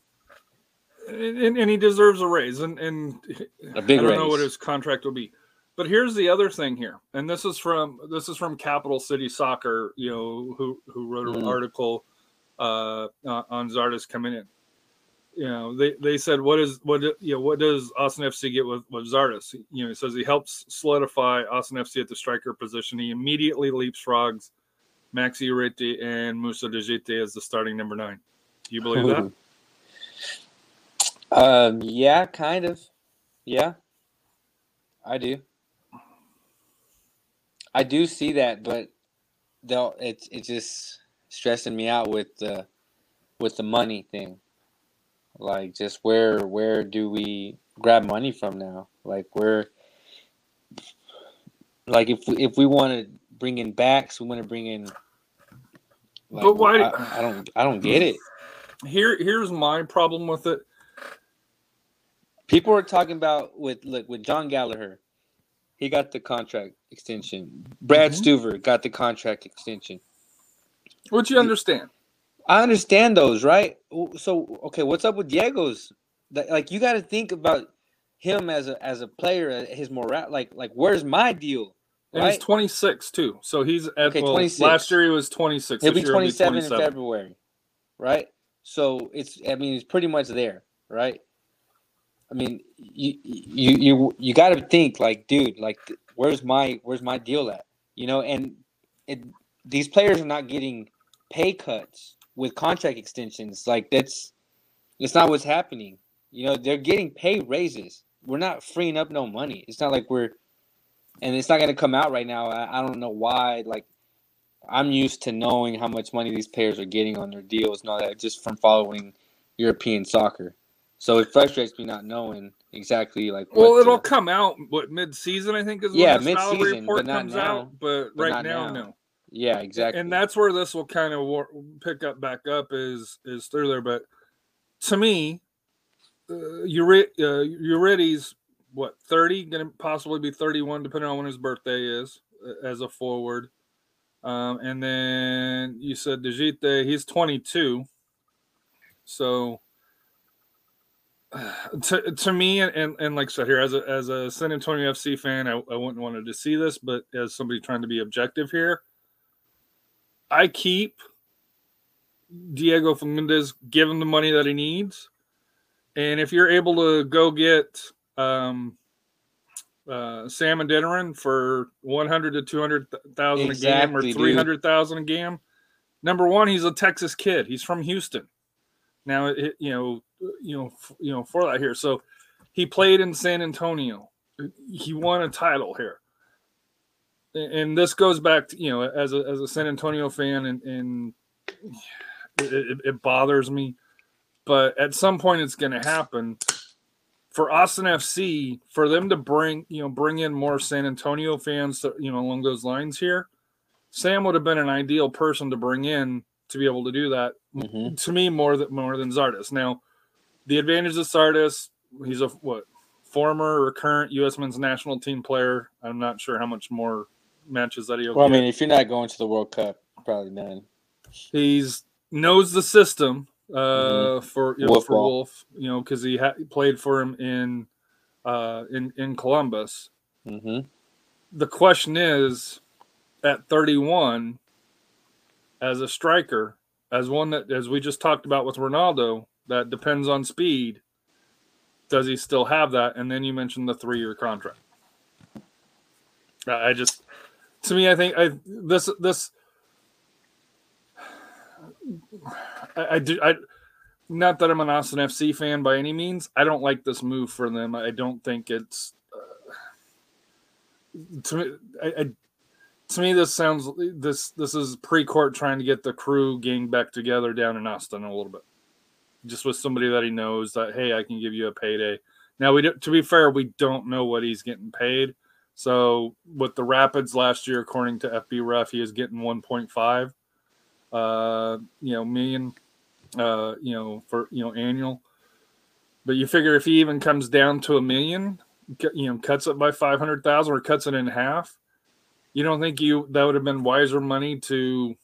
and, and he deserves a raise. And and A big I don't know what his contract will be. But here's the other thing here, and this is from this is from Capital City Soccer, you know, who who wrote an Mhm. article uh, uh, on Zardes coming in. You know, they, they said what is what you know what does Austin FC get with with Zardes? You know, he says he helps solidify Austin FC at the striker position. He immediately leapfrogs Maxi Urruti and Moussa Djitté as the starting number nine. Do you believe that? [LAUGHS] Um, yeah, kind of. Yeah, I do. I do see that, but though it's it's just stressing me out with the with the money thing. Like, just where where do we grab money from now? Like, where, like if if we want to bring in backs, we want to bring in. Like, But why- I, I don't I don't get it. Here here's my problem with it. People are talking about with look with John Gallagher, he got the contract extension. Brad Mhm. Stuver got the contract extension. Which you understand. I understand those, right? So okay, what's up with Diego's? That- Like you got to think about him as a as a player, uh, his morale. Like like where's my deal? And Right? he's 26 too. So he's at Okay, well, 26. last year he was 26. He'll This be 27 in February, right? So it's I mean he's pretty much there, right? I mean you you you you got to think like, dude, like where's my where's my deal at? You know, and it these players are not getting pay cuts with contract extensions. Like that's it's not what's happening. You know, they're getting pay raises. We're not freeing up no money. It's not like we're and it's not going to come out right now. I, I don't know why like I'm used to knowing how much money these players are getting on their deals and all that just from following European soccer. So it frustrates me not knowing exactly like Well, it'll come out what mid-season I think is Yeah, mid-season, report comes now. out. But, But right now, now. no. yeah exactly And that's where this will kind of war- pick up back up is is through there. But to me, uh, Ure- uh, what 30, going to possibly be 31, depending on when his birthday is as a forward. Um, and then you said Djitté, he's 22. So [SIGHS] to, to me, and, and, and like I said here, as a, as a San Antonio FC fan, I, I wouldn't wanted to see this, but as somebody trying to be objective here, I keep Diego Fernandez, give him the money that he needs. And if you're able to go get um, uh, Sam Adeniran for 100 to 200,000 a game or Exactly, dude. 300,000 a game, number one, he's a Texas kid. He's from Houston. Now, it, you know, you know, you know, for that here. So he played in San Antonio. He won a title here. And- this goes back to, you know, as a, as a San Antonio fan, and, and it, it, it bothers me. But at some point, it's going to happen for Austin FC for them to bring you know bring in more San Antonio fans to, you know along those lines here. Sam would have been an ideal person to bring in to be able to do that. Mhm. To me, more than more than Zardes. Now, the advantage of Zardes, he's a what former or current U.S. men's national team player. I'm not sure how much more matches that he'll Well, I mean, if you're not going to the World Cup, probably none. He's knows the system uh, Mhm. for you know, Wolff for ball. Wolff, you know, because he ha- played for him in uh, in in Columbus. hmm The question is, at 31, as a striker, as one that as we just talked about with Ronaldo, that depends on speed. Does he still have that? And then you mentioned the three-year contract. I I just, to me, I think I this this I, I do I not that I'm an Austin FC fan by any means. I don't like this move for them. I don't think it's uh, to me. I, I to me this sounds this this is Precourt trying to get the crew gang back together down in Austin a little bit, just with somebody that he knows that hey I can give you a payday. Now we do, to be fair we don't know what he's getting paid. So with the Rapids last year, according to FB Ref, he is getting 1.5, uh, you know, million, uh, you know, for you know annual. But you figure if he even comes down to a million, you know, cuts it by 500,000 or cuts it in half, you don't think you that would have been wiser money to,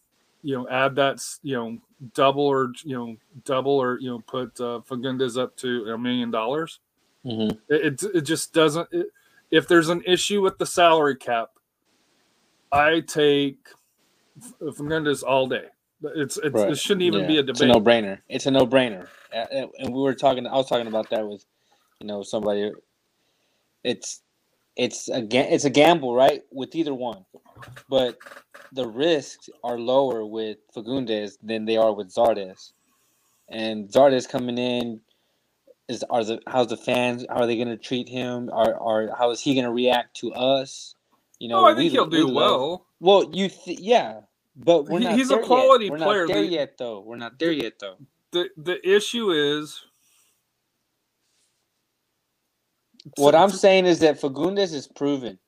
you know, add that, you know, double or you know, double or you know, put uh, Fagundez up to a million dollars? hmm It, it, just doesn't. It, if there's an issue with the salary cap, I take F- Fernandez all day. It's, it's Right. it shouldn't even Yeah, be a debate. It's a no-brainer. It's a no-brainer. And and we were talking. I was talking about that with, you know, somebody. It's, it's a it's a gamble, right? With either one, but the risks are lower with Fagundez than they are with Zardes. And Zardes coming in is are the how's the fans? How are they going to treat him? Are are how is he going to react to us? You know, no, I think we- he'll we do love- well. well, you th- yeah, but we're not. he's a quality yet. We're player. Not there The- yet, though. We're not there yet, though. the The issue is What I'm saying is that Fagundez is proven.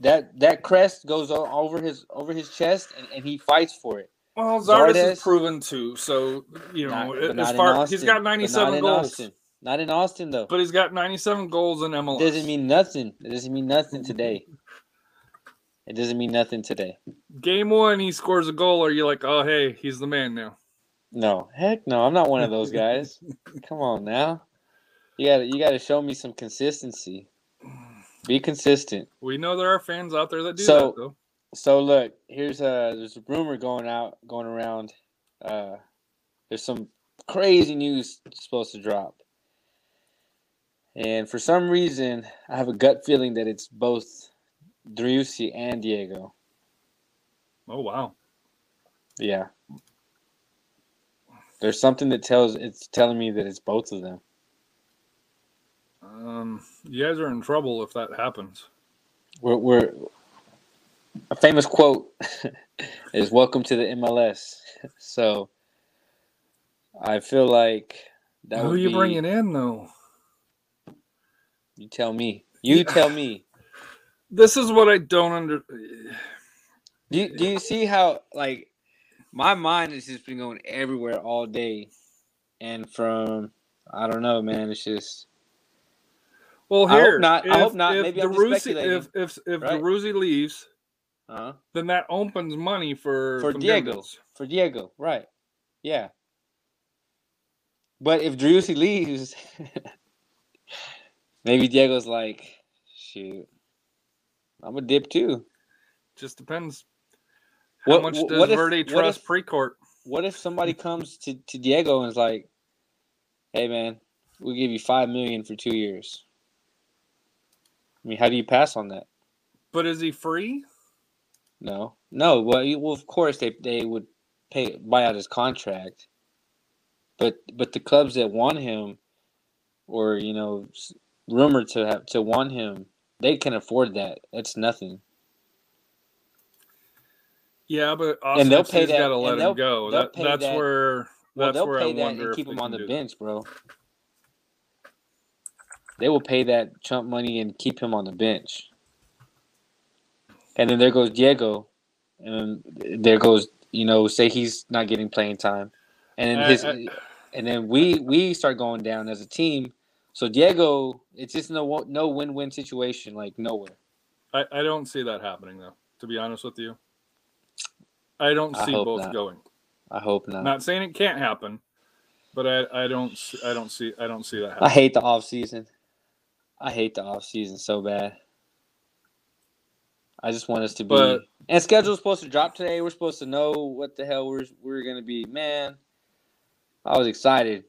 That that crest goes over his over his chest, and, and he fights for it. Well, Zardes Zardes- is proven too. So you know, Not- as far Austin. he's got But not 97 goals, Austin. Not in Austin, though. but he's got 97 goals in MLS. Doesn't mean nothing. It doesn't mean nothing today. It doesn't mean nothing today. Game one, he scores a goal. Are you like, oh hey, he's the man now? No, heck no. I'm not one of those guys. [LAUGHS] Come on now. You got to you got to show me some consistency. Be consistent. We know there are fans out there that do So- that though. So look, here's a there's a rumor going out going around. Uh, there's some crazy news supposed to drop, and for some reason, I have a gut feeling that it's both Driussi and Diego. Oh wow. Yeah, there's something that tells it's telling me that it's both of them. Um, you guys are in trouble if that happens. We're, we're a famous quote [LAUGHS] is "Welcome to the MLS." [LAUGHS] So I feel like that Who would you be, bringing in though? You tell me. You tell me. [LAUGHS] This is what I don't under. Do you, do you see how like my mind has just been going everywhere all day, and from I don't know, man. It's just Well, I hope here, not. I If, hope not. If Maybe I'm if if if Right. Leaves, uh then that opens money for For. Diego. for Diego, right? Yeah. But if Driussi leaves, [LAUGHS] maybe Diego's like, shoot, I'm a dip too. Just depends. How What- much what does if- Verde what trust if- Precourt? What if somebody comes to, to Diego and is like, "Hey, man, we'll give you five million for two years." I mean, how do you pass on that? But is he free? No, no. Well, you- well, of course they they would pay buy out his contract, but but the clubs that want him, or you know, rumored to have to want him, they can afford that. That's nothing. Yeah, but And they'll Austin pay that- got to let him go. That, that's that- where Well, that's they'll where pay I that wonder and keep him on the bench, bro. They will pay that chump money and keep him on the bench. And then there goes Diego, and there goes you know say he's not getting playing time, and then I- his I- and then we we start going down as a team. So Diego, it's just no no win win situation, like nowhere. I, I don't see that happening though. To be honest with you, I don't see hope both not. going. I hope not. Not saying it can't happen, but I, I don't I don't see I don't see that Happening. I hate the off season. I hate the off season so bad. I just want us to be. But- and schedule's supposed to drop today. We're supposed to know what the hell we're we're gonna be. Man, I was excited.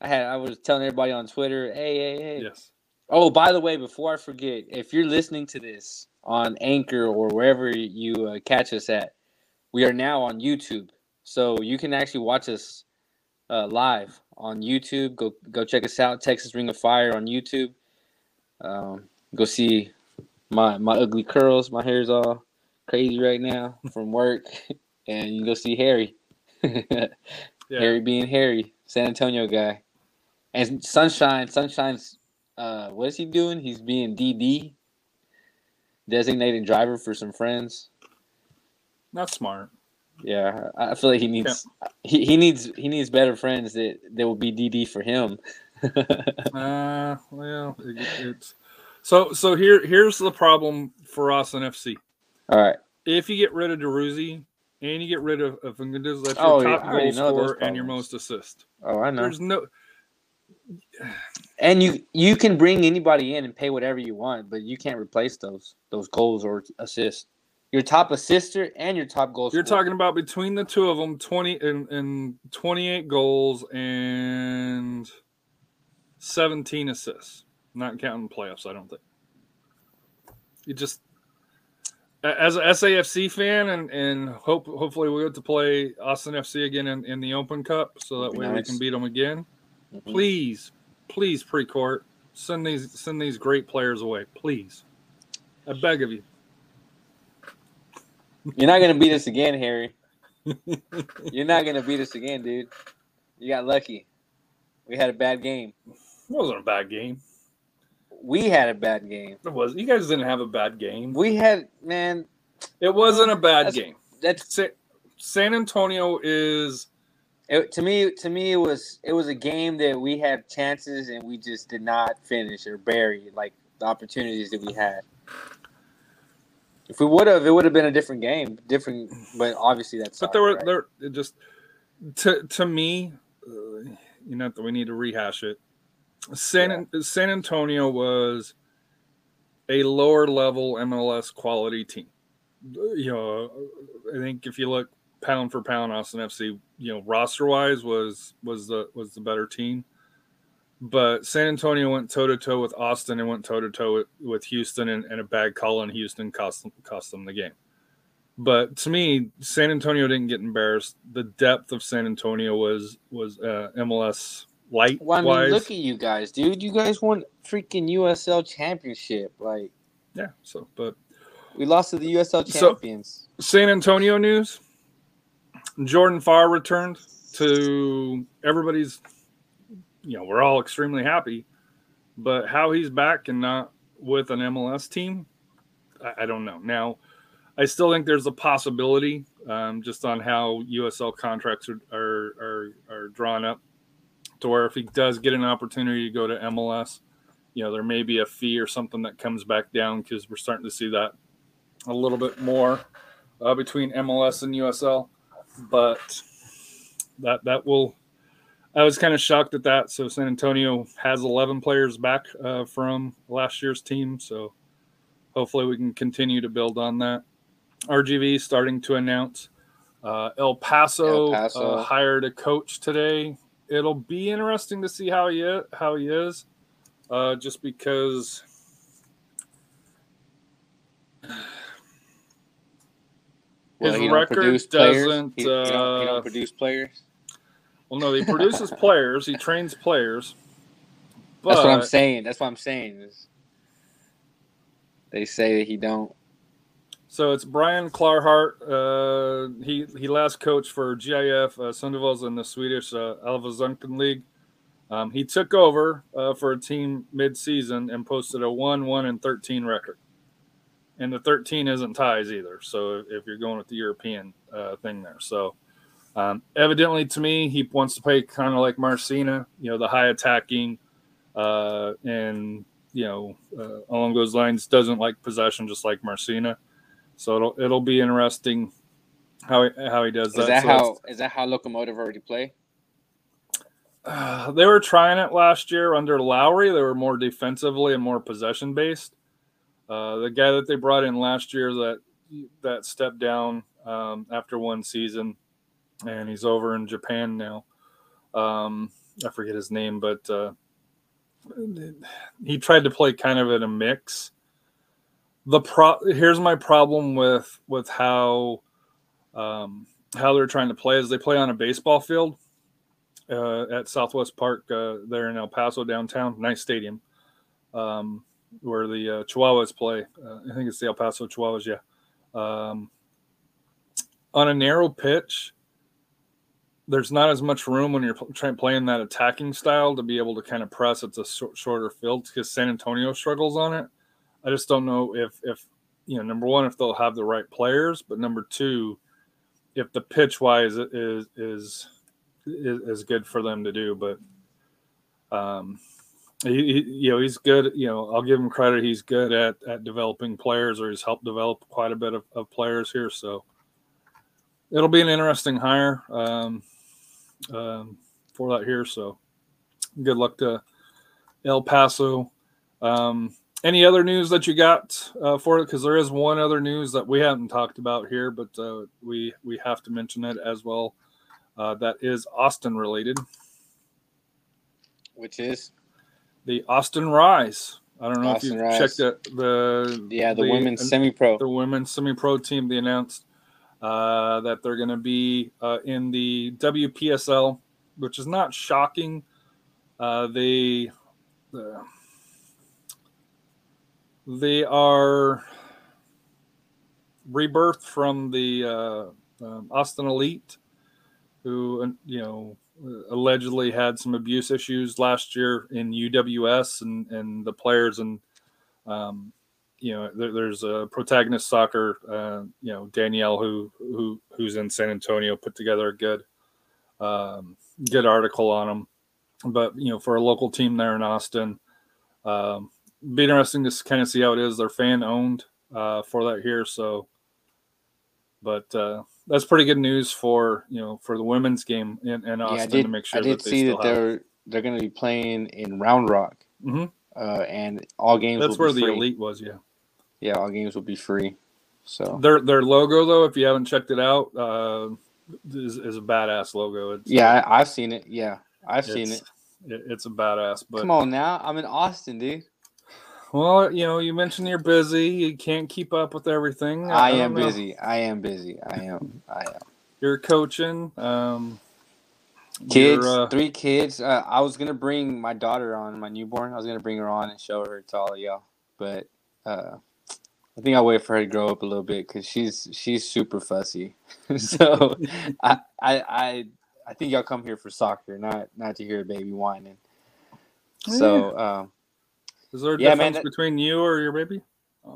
I had I was telling everybody on Twitter, hey, hey, hey. Yes. Oh, by the way, before I forget, if you're listening to this on Anchor or wherever you uh, catch us at, we are now on YouTube, so you can actually watch us uh, live on YouTube. Go go check us out, Texas Ring of Fire on YouTube. Um, go see my my ugly curls. My hair's all crazy right now from work, [LAUGHS] and you can go see Harry. [LAUGHS] Yeah. Harry being Harry, San Antonio guy, and Sunshine. Sunshine's uh, what is he doing? He's being DD, designated driver for some friends. That's smart. Yeah, I feel like he needs he, he needs he needs better friends that that will be DD for him. [LAUGHS] Uh, well, it, it's so so. Here here's the problem for us in FC. All right, If you get rid of Driussi and you get rid of, of Fernandez, that's your Oh, yeah, top I goal scorer and your most assist. oh I know. There's no And you you can bring anybody in and pay whatever you want, but you can't replace those those goals or assists. Your top assister and your top goal. You're scorer. talking about between the two of them, twenty and, and twenty eight goals and seventeen assists. Not counting playoffs, I don't think. You just as a SAFC fan and, and hope hopefully we'll get to play Austin FC again in, in the Open Cup so that way we can beat them again. Mhm. Please, please Precourt send these send these great players away, please. I beg of you. You're not gonna beat us again, Harry. [LAUGHS] You're not gonna beat us again, dude. You got lucky. We had a bad game. It wasn't a bad game. We had a bad game. It was. You guys didn't have a bad game. We had man. It wasn't a bad That's- game. That's Sa- San Antonio is it, to me. To me, it was it was a game that we had chances and we just did not finish or bury like the opportunities that we had. If we would have, it would have been a different game. Different, but obviously that's. but there were right? there it just to to me, uh, you know, that we need to rehash it. San San Antonio was a lower level MLS quality team. You know, I think if you look pound for pound, Austin FC, you know, roster wise was was the was the better team. But San Antonio went toe to toe with Austin and went toe to toe with Houston, and, and a bad call in Houston cost them, cost them the game. But to me, San Antonio didn't get embarrassed. The depth of San Antonio was was uh, MLS light Well, I mean, wise. look at you guys, dude. You guys won freaking USL championship. Like yeah. So, but we lost to the USL So- champions. San Antonio news: Jordan Farr returned to everybody's. You know, we're all extremely happy, but how he's back and not with an MLS team, I, I don't know. Now, I still think there's a possibility, um, just on how USL contracts are, are are are drawn up, to where if he does get an opportunity to go to MLS, you know, there may be a fee or something that comes back down because we're starting to see that a little bit more uh, between MLS and USL, but that that will. I was kind of shocked at that. So San Antonio has 11 players back uh, from last year's team. So hopefully we can continue to build on that. RGV starting to announce uh, El Paso, El Paso. Uh, hired a coach today. It'll be interesting to see how he how he is, uh, just because Well, his record doesn't, He, he don't, he uh, don't produce players. Well, no, he produces [LAUGHS] players. He trains players. But That's what I'm saying. That's what I'm saying. They say that he don't. So it's Brian Clarhaut. Uh, he he last coached for GIF uh, Sundsvall in the Swedish uh, Allsvenskan League. Um, he took over uh, for a team mid-season and posted a one, one, and thirteen record. And the thirteen isn't ties either. So if you're going with the European uh, thing there, so um, evidently to me he wants to play kind of like Marcina, you know, the high attacking, uh, and you know uh, along those lines doesn't like possession just like Marcina. So it'll it'll be interesting how he, how he does Is that. that So how is that how Locomotive already play? Uh, [SIGHS] they were trying it last year under Lowry. They were more defensively and more possession based. Uh, the guy that they brought in last year that that stepped down um, after one season, and he's over in Japan now. Um, I forget his name, but uh, he tried to play kind of in a mix. The pro here's my problem with with how um, how they're trying to play is they play on a baseball field uh, at Southwest Park uh, there in El Paso downtown. Nice stadium um, where the uh, Chihuahuas play. Uh, I think it's the El Paso Chihuahuas. Yeah. Um, on a narrow pitch, there's not as much room when you're trying playing that attacking style to be able to kind of press. It's a short, shorter field because San Antonio struggles on it. I just don't know if if you know number one if they'll have the right players, but number two if the pitch wise is is is, is good for them to do. But um, he, he, you know he's good. You know I'll give him credit. He's good at at developing players, or he's helped develop quite a bit of, of players here. So it'll be an interesting hire um, um, for that here. So good luck to El Paso. Um, any other news that you got uh, for it? Because there is one other news that we haven't talked about here, but uh, we we have to mention it as well. Uh, that is Austin related. Which is The Austin Rise. I don't know Austin if you checked it. The yeah, the, women's semi pro the pro. women's semi-pro team. They announced uh, that they're going to be uh, in the WPSL, which is not shocking. Uh, they uh, they are rebirth from the uh, um, Austin Elite, who you know allegedly had some abuse issues last year in UWS, and and the players and um, you know there, there's a protagonist soccer, uh, you know Danielle who who who's in San Antonio put together a good um, good article on them, but you know for a local team there in Austin. Um, be interesting to kind of see how it is. They're fan owned uh, for that here, so. But uh, that's pretty good news for you know for the women's game in, in Austin yeah, did, to make sure I did that see that have. they're they're going to be playing in Round Rock, Mhm. uh, and all games. That's where the free. elite was. Yeah, Yeah, all games will be free. So their their logo though, if you haven't checked it out, uh, is, is a badass logo. It's, yeah, I, I've seen it. Yeah, I've seen it. it- It's a badass. But Come on now, I'm in Austin, dude. well, you know, you mentioned you're busy. You can't keep up with everything. I, don't am know. busy. I am busy. I am. I am. You're coaching. Um, Kids, uh, three kids. Uh, I was gonna bring my daughter on, my newborn. I was gonna bring her on and show her to all of y'all, but uh, I think I'll wait for her to grow up a little bit because she's she's super fussy. [LAUGHS] so I, I I I think y'all come here for soccer, not not to hear a baby whining. So um, is there a yeah, difference man, that- between you or your baby?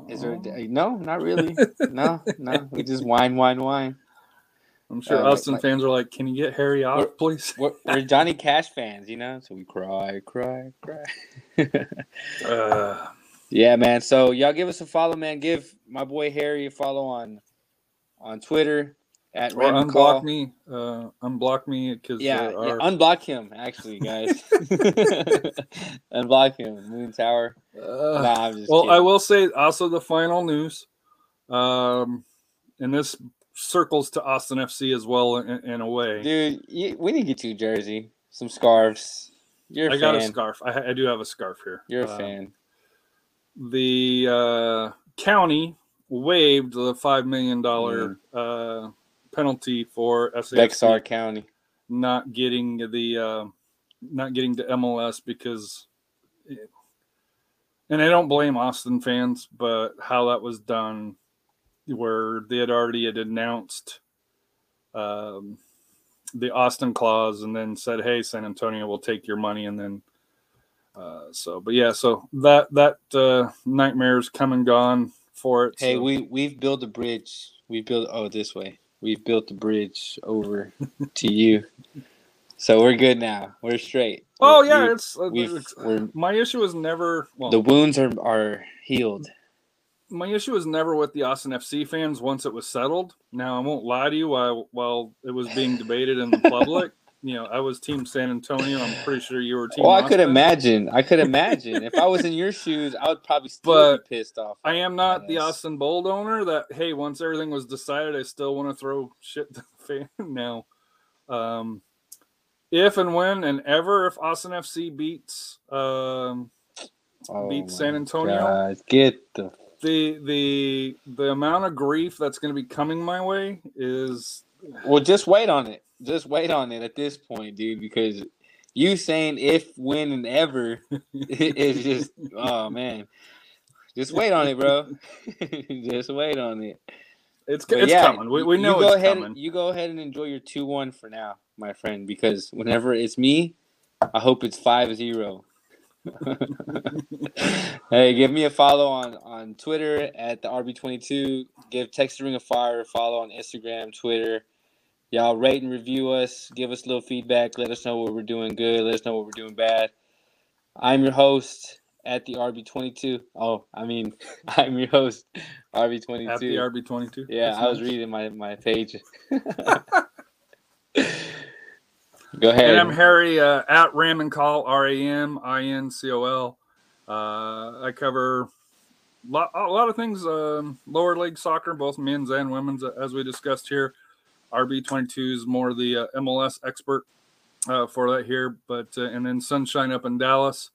is there? Oh, A, no, not really. no, no. We just whine, whine, whine. I'm sure uh, Austin like- fans are like, "Can you get Harry off, We're- please?" We're, we're Johnny Cash fans, you know. So we cry, cry, cry. [LAUGHS] Uh, Yeah, man. So y'all give us a follow, man. Give my boy Harry a follow on on Twitter at or Red unblock McCall. me. Uh, unblock me because Yeah, yeah, unblock him, actually, guys. [LAUGHS] [LAUGHS] unblock him, Moon Tower. uh, Nah, I'm just well, kidding. I will say also the final news, um, and this circles to Austin FC as well in, in a way. Dude, you, we need to get you a jersey, some scarves. You're a I got a scarf. I, I do have a scarf here. You're a Uh, fan. The uh, county waived the five million dollar uh, penalty for SAFC Bexar County. not getting the uh, not getting to MLS because, and I don't blame Austin fans, but how that was done, where they had already had announced um, the Austin clause and then said, "Hey, San Antonio will take your money," and then. Uh, so, but yeah, so that that uh, nightmare's come and gone for it. Hey, so- we we've built a bridge. We built oh this way. We've built the bridge over [LAUGHS] to you. So we're good now. We're straight. Oh We- yeah, we- it's, uh, it's- we're- my issue is never well. the wounds are are healed. my issue was never with the Austin FC fans once it was settled. Now I won't lie to you while while it was being debated in the public. You know, I was Team San Antonio. I'm pretty sure you were Team. Oh, I could imagine. I could imagine. if I was in your [LAUGHS] shoes, I would probably still But be pissed off. I am not the Austin Bold owner that hey, once everything was decided, I still want to throw shit [LAUGHS] to the fan now. Um, if and when and ever if Austin FC beats um, Oh beat San Antonio. God, Get the the the the amount of grief that's going to be coming my way is well. Just wait on it. Just wait on it at this point, dude. Because you saying if, when, and ever [LAUGHS] is just oh man. Just wait on it, bro. [LAUGHS] just wait on it. it's it's yeah, coming. We, we you know go it's ahead, coming. You go ahead and enjoy your two one for now, my friend. Because whenever it's me, I hope it's 5-0. [LAUGHS] hey, give me a follow on on Twitter at the RB22. Give Text Ring a Fire a follow on Instagram, Twitter. Y'all rate and review us. Give us a little feedback. Let us know what we're doing good. Let us know what we're doing bad. I'm your host at the RB22. Oh, I mean, [LAUGHS] I'm your host, RB22. At the RB twenty two. Yeah, I was reading my, my page. [LAUGHS] Go ahead. And I'm Harry uh, at Ram and Call R A M I N C O L. Uh, I cover lot, a lot of things um, lower league soccer, both men's and women's, uh, as we discussed here. RB twenty two is more the uh, MLS expert uh, for that here, but uh, and then Sunshine up in Dallas.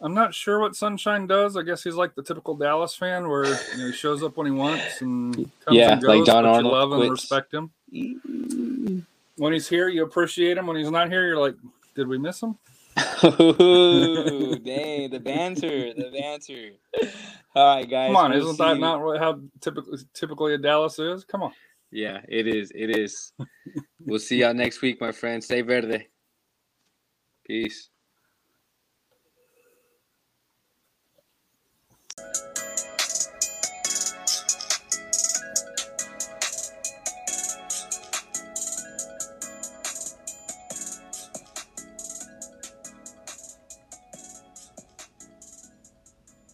I'm not sure what Sunshine does. I guess he's like the typical Dallas fan, where you know, he shows up when he wants and comes Yeah, and goes, like Don but Arnold You love and respect him when he's here, you appreciate him. When he's not here, you're like, did we miss him? Ooh, [LAUGHS] dang, the banter, the banter. All right, guys. Come on, we'll isn't that you- not what- how typically typically a Dallas is? Come on. Yeah, it is. It is. [LAUGHS] we'll see y'all next week, my friends. Stay verde. Peace.